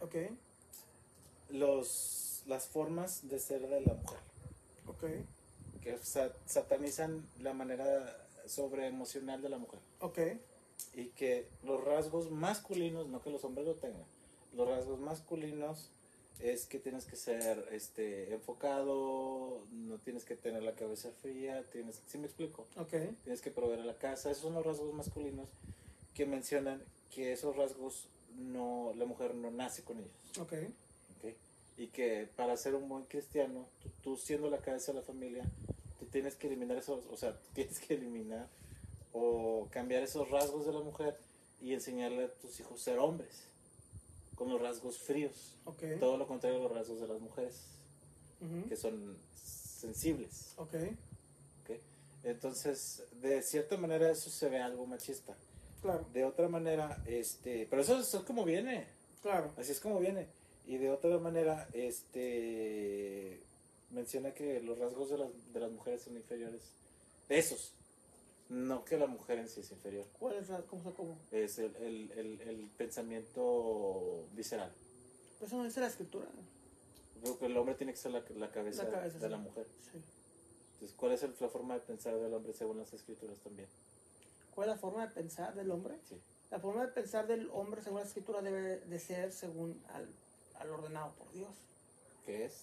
ok, los, las formas de ser de la mujer. ok, Que sa- satanizan la manera sobreemocional de la mujer. ok, y que los rasgos masculinos, no que los hombres lo tengan, los rasgos masculinos es que tienes que ser este enfocado, no tienes que tener la cabeza fría, tienes, ¿sí me explico? ok, Tienes que proveer a la casa, esos son los rasgos masculinos que mencionan que esos rasgos no la mujer no nace con ellos, ok, ¿ok? Y que para ser un buen cristiano, tú, tú siendo la cabeza de la familia, tú tienes que eliminar esos, o sea, tienes que eliminar o cambiar esos rasgos de la mujer y enseñarle a tus hijos ser hombres, con los rasgos fríos. Todo lo contrario a los rasgos de las mujeres, que son sensibles. Entonces, de cierta manera eso se ve algo machista. claro, De otra manera, este, pero eso, eso es como viene. claro, Así es como viene. Y de otra manera, este menciona que los rasgos de las, de las mujeres son inferiores. Esos. No que la mujer en sí es inferior. ¿cuál es la, cómo se cómo? Es el, el, el, el pensamiento visceral. Pero eso no dice la escritura, Creo que el hombre tiene que ser la, la cabeza, la cabeza de sí. la mujer. Sí. Entonces, ¿cuál es la forma de pensar del hombre según las escrituras también? ¿Cuál es la forma de pensar del hombre? Sí. La forma de pensar del hombre según la escritura debe de ser según al, al ordenado por Dios. ¿Qué es?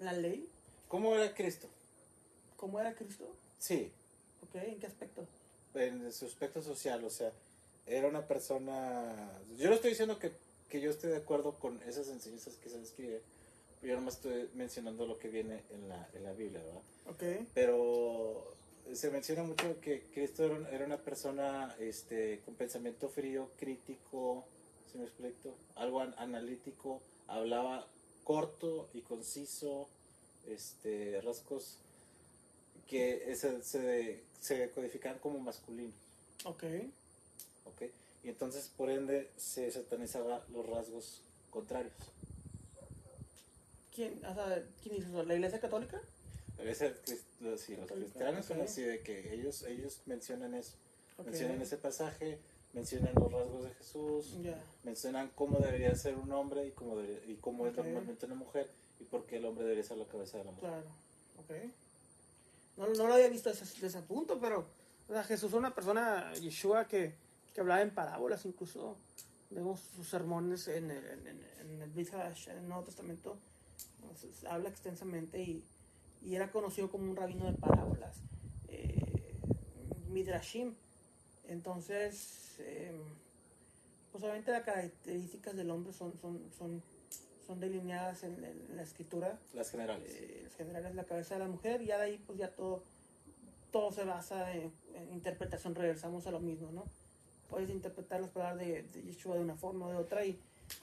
la ley. ¿Cómo era Cristo? ¿Cómo era Cristo? Sí, ¿Ok? ¿En qué aspecto? en su aspecto social, o sea, era una persona... Yo no estoy diciendo que, que yo esté de acuerdo con esas enseñanzas que se describe, yo nomás estoy mencionando lo que viene en la, en la Biblia, ¿verdad? Ok. Pero se menciona mucho que Cristo era una persona este, con pensamiento frío, crítico, si me explico, algo an- analítico, hablaba corto y conciso, este, rasgos que se, se, se codifican como masculinos, Ok. ¿ok? Y entonces, por ende, se satanizaba los rasgos contrarios. ¿Quién, o sea, ¿quién hizo eso? ¿La Iglesia Católica? A veces crist- los, sí, los Católica, cristianos son ok. así de que ellos, ellos mencionan eso. Ok. mencionan ese pasaje, mencionan los rasgos de Jesús, Ya. mencionan cómo debería ser un hombre y cómo, debería- y cómo es Ok. normalmente una mujer y por qué el hombre debería ser la cabeza de la mujer. Claro. Ok. No, no lo había visto desde, ese- punto, pero o sea, Jesús era una persona, Yeshua, que, que hablaba en parábolas, incluso vemos sus sermones en el, en, en- en el Nuevo Testamento, habla extensamente y, y era conocido como un rabino de parábolas, eh, Midrashim. Entonces, eh, pues obviamente las características del hombre son, son, son delineadas en, en la escritura Las generales. eh, en general es la cabeza de la mujer y ya de ahí pues ya todo todo se basa en, en interpretación regresamos a lo mismo no puedes interpretar las palabras de, de Yeshua de una forma o de otra y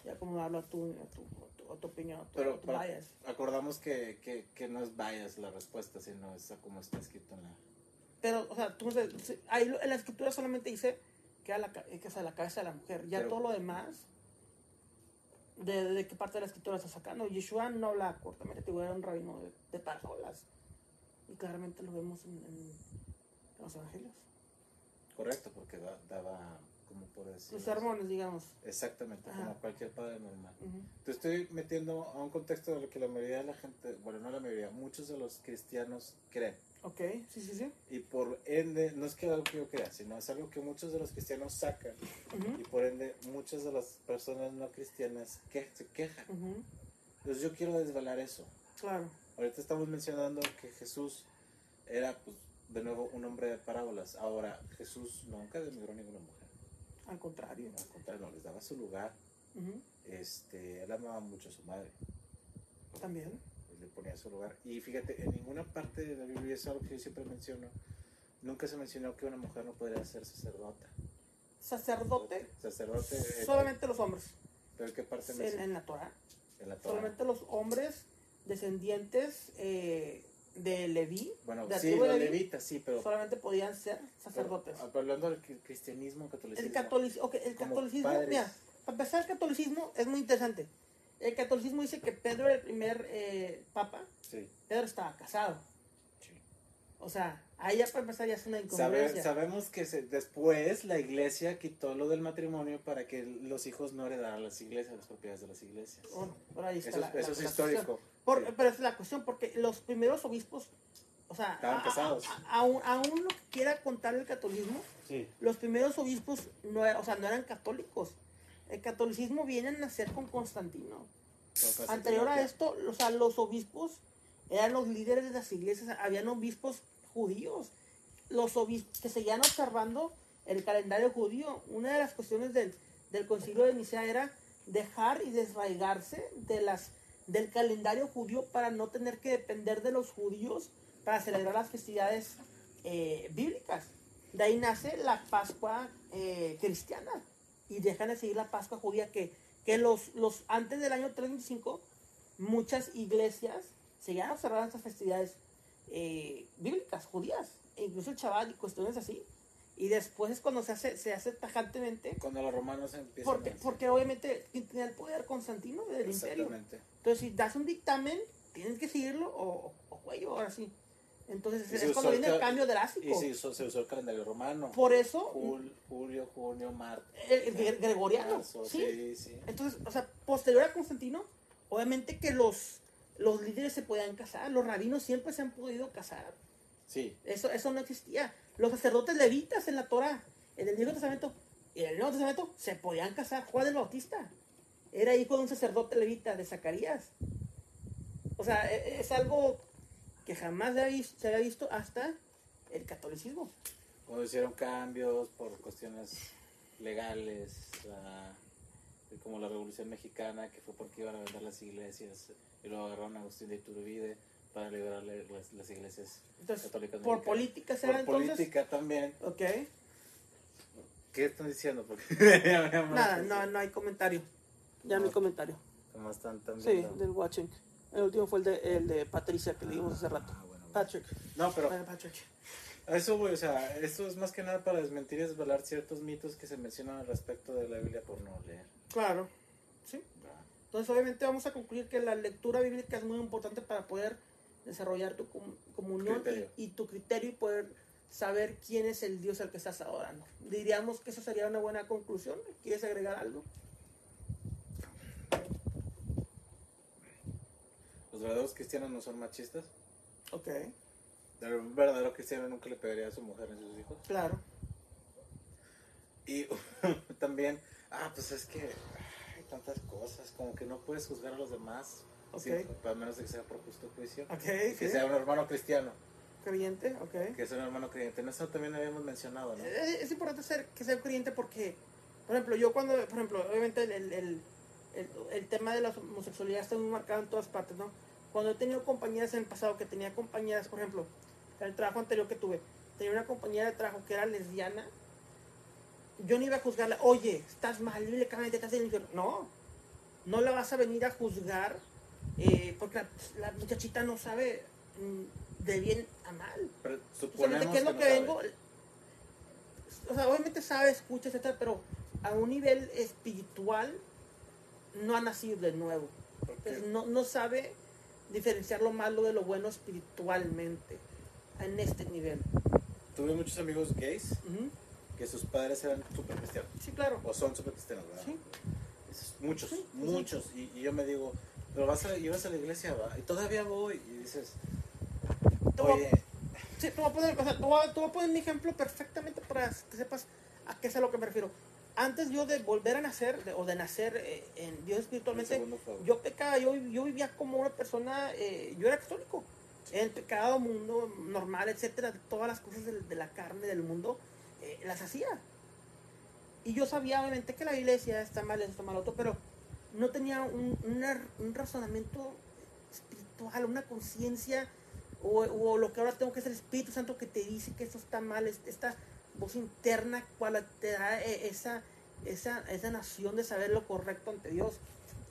ya acomodarlo a tu, a tu, a tu, a tu opinión a tu, Pero para- bias. acordamos que, que, que no es bias la respuesta, sino es como está escrito en la... pero o sea tú ahí en la escritura solamente dice que a la, ca- que es a la cabeza de la mujer ya Pero- todo lo demás de, de qué parte de la escritura está sacando Yeshua no habla cortamente te era un rabino de, de parábolas y claramente lo vemos en, en- los evangelios Correcto, porque da- daba, como por decir... los sermones digamos Exactamente, Ajá. como cualquier padre normal. Te estoy metiendo a un contexto de lo que la mayoría de la gente, bueno, no la mayoría, muchos de los cristianos creen. Ok sí sí sí Y por ende, no es que algo que yo crea, sino es algo que muchos de los cristianos sacan. Y por ende, muchas de las personas no cristianas que, se quejan. Entonces yo quiero desvelar eso. claro Ahorita estamos mencionando que Jesús era, pues, de nuevo, un hombre de parábolas. Ahora, Jesús nunca denigró a ninguna mujer. al contrario Al contrario, no, les daba su lugar. Este, él amaba mucho a su madre. también le ponía su lugar. Y fíjate, en ninguna parte de la Biblia, es algo que yo siempre menciono, nunca se mencionó que una mujer no podría ser sacerdota. sacerdote Sacerdote, eh, solamente los hombres ¿pero qué parte en, en la Torah En la Torah. solamente los hombres descendientes eh, de Leví Bueno, de sí, los Leví, levitas, sí, pero... solamente podían ser sacerdotes pero, hablando del cri- cristianismo, catolicismo. el catolicismo, ok, el catolicismo mira para empezar el catolicismo es muy interesante el catolicismo dice que Pedro era el primer eh, papa Sí, Pedro estaba casado sí. o sea ahí ya para empezar ya es una Sabe- incongruencia sabemos que se- después la iglesia quitó lo del matrimonio para que los hijos no heredaran las iglesias, las propiedades de las iglesias. Bueno, por ahí está Eso, la- es- la- eso es la histórico. cuestión. Por- Sí. Pero es la cuestión, porque los primeros obispos, o sea, Estaban casados. aún, lo que quiera contar el catolicismo, Sí. los primeros obispos no, o sea, no eran católicos. El catolicismo viene a nacer con Constantino. Anterior a esto, o sea, los obispos eran los líderes de las iglesias, habían obispos judíos, los obispos que seguían observando el calendario judío. Una de las cuestiones del, del concilio de Nicea era dejar y desraigarse de las, del calendario judío para no tener que depender de los judíos para celebrar las festividades eh, bíblicas. De ahí nace la Pascua eh, cristiana y dejan de seguir la Pascua judía que, que los, los antes del año 325 muchas iglesias seguían observando estas festividades eh, bíblicas, judías, e incluso el chaval y cuestiones así. Y después es cuando se hace, se hace tajantemente, Cuando los romanos empiezan porque, a... porque obviamente tenía el poder Constantino del imperio. Entonces, si das un dictamen, tienes que seguirlo o, o, o cuello, ahora sí. Entonces, Y es se cuando viene el ca- cambio Y drástico. se usó, se usó el calendario romano. Por eso, Jul- julio, junio, marzo. el, el gre- gregoriano, marzo, ¿sí? sí, sí. Entonces, o sea, posterior a Constantino, obviamente que los, los líderes se podían casar, los rabinos siempre se han podido casar. Sí, Eso, eso no existía. Los sacerdotes levitas en la Torah, en el Viejo Testamento y en el Nuevo Testamento, se podían casar. Juan el Bautista era hijo de un sacerdote levita, de Zacarías. O sea, e- es algo que jamás se, había visto hasta el catolicismo. Cuando hicieron cambios por cuestiones legales, ah, como la Revolución Mexicana, que fue porque iban a vender las iglesias, y luego agarraron a Agustín de Iturbide para liberarle las, las iglesias Entonces, católicas por mexicanas. política será Por entonces. política también. Ok. ¿Qué están diciendo? La Nada, no, no hay comentario. Ya no hay No. comentario. ¿Cómo están tan Sí, del watching. El último fue el de, el de Patricia que leímos hace rato. Ah, bueno, bueno. Patrick. No, pero Bueno, Patrick. a eso voy, o sea, esto es más que nada para desmentir y desvelar ciertos mitos que se mencionan al respecto de la Biblia por no leer. Claro. Sí. Entonces, obviamente, vamos a concluir que la lectura bíblica es muy importante para poder desarrollar tu com- comunión y tu criterio y poder saber quién es el Dios al que estás adorando. Diríamos que eso sería una buena conclusión. ¿Quieres agregar algo? Los verdaderos cristianos no son machistas. Ok, Un verdadero cristiano nunca le pegaría a su mujer ni a sus hijos. claro. Y también, ah, pues es que hay tantas cosas, como que no puedes juzgar a los demás, Ok. sin- a menos de que sea por justo juicio. Ok, Que sí. sea un hermano cristiano, Creyente, ok. que sea un hermano creyente. En eso también habíamos mencionado, ¿no? Eh, Es importante ser, que sea un creyente porque, por ejemplo, yo cuando, por ejemplo, obviamente el, el, el, el- el tema de la homosexualidad está muy marcado en todas partes, ¿no? Cuando he tenido compañeras en el pasado, que tenía compañeras, por ejemplo, en el trabajo anterior que tuve, tenía una compañera de trabajo que era lesbiana, yo no iba a juzgarla, oye, estás mal, bíblicamente estás en el infierno. No, no la vas a venir a juzgar eh, porque la, la muchachita no sabe mm, de bien a mal. Pero suponemos ¿qué es lo que, sabe. vengo? O sea, obviamente sabe, escucha, etcétera, pero a un nivel espiritual no ha nacido de nuevo. Entonces, no, no sabe diferenciar lo malo de lo bueno espiritualmente en este nivel. tuve muchos amigos gays que sus padres eran súper cristianos, Sí, claro. o son súper cristianos, ¿verdad? Sí. Muchos, Sí, sí, sí. muchos. Y, y yo me digo, pero vas a, ibas a la iglesia, y todavía voy, y dices, oye, Sí, te voy a poner, o sea, te voy a, te voy a poner mi ejemplo perfectamente para que sepas a qué es a lo que me refiero. Antes yo de volver a nacer, de- o de nacer eh, en Dios espiritualmente, yo pecaba, yo, yo vivía como una persona, eh, yo era católico. El pecado, mundo normal, etcétera, todas las cosas de, de la carne, del mundo, eh, las hacía. Y yo sabía, obviamente, que la iglesia está mal, esto está mal, otro, pero no tenía un, una- un razonamiento espiritual, una conciencia, o, o lo que ahora tengo que es el Espíritu Santo que te dice que eso está mal, es- esta voz interna cual te da eh, esa, esa, esa nación de saber lo correcto ante Dios.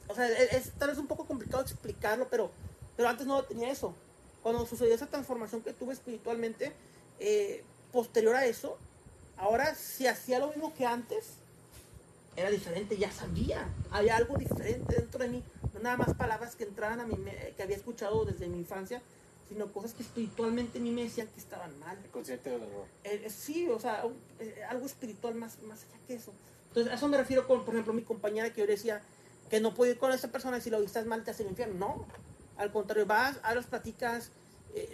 O sea, es, es tal vez un poco complicado explicarlo, pero, pero antes no tenía eso. Cuando sucedió esa transformación que tuve espiritualmente, eh, posterior a eso, ahora si hacía lo mismo que antes, era diferente, ya sabía, había algo diferente dentro de mí, no nada más palabras que entraban a mí, que había escuchado desde mi infancia, sino cosas que espiritualmente a mí me decían que estaban mal. consciente del error. Eh, eh, sí, o sea, un- eh, algo espiritual más, más allá que eso. Entonces, a eso me refiero con, por ejemplo, mi compañera que yo decía que no puedo ir con esa persona y si lo estás mal te hace el infierno. No, al contrario, vas, hablas, platicas,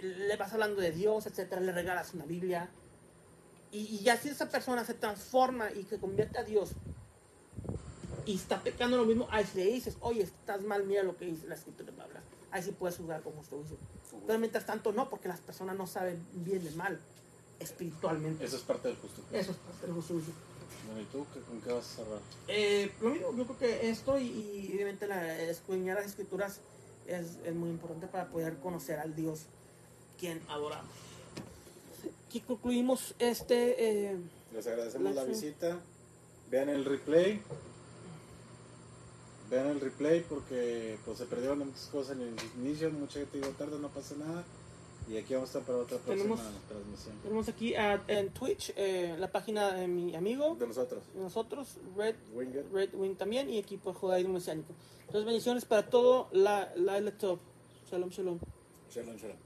le vas hablando de Dios, etcétera, le regalas una Biblia. Y, y ya si esa persona se transforma y se convierte a Dios y está pecando lo mismo, ahí le dices, oye, estás mal, mira lo que dice la escritura, bla, bla. Ahí sí puedes juzgar como usted dice. Pero mientras tanto no, porque las personas no saben bien de mal espiritualmente. Eso es parte del justo. Eso es parte del justo. Bueno, ¿y tú ¿Qué- con qué vas a cerrar? Eh, lo mismo, yo creo que esto y, y obviamente la escudriñar las escrituras es, es muy importante para poder conocer al Dios quien adoramos. Aquí concluimos este... eh, Les agradecemos la Gracias. visita. Vean el replay. Vean el replay porque pues, se perdieron muchas cosas en el inicio. Mucha gente llegó tarde, no pasa nada. Y aquí vamos a estar para otra próxima Tenemos- transmisión. tenemos aquí a- en Twitch eh, la página de mi amigo, De nosotros. de nosotros, Red, Winger. Red Wing también, y aquí por Judaísmo Mesiánico. Entonces bendiciones para todo la, la Shalom, shalom. Shalom, shalom.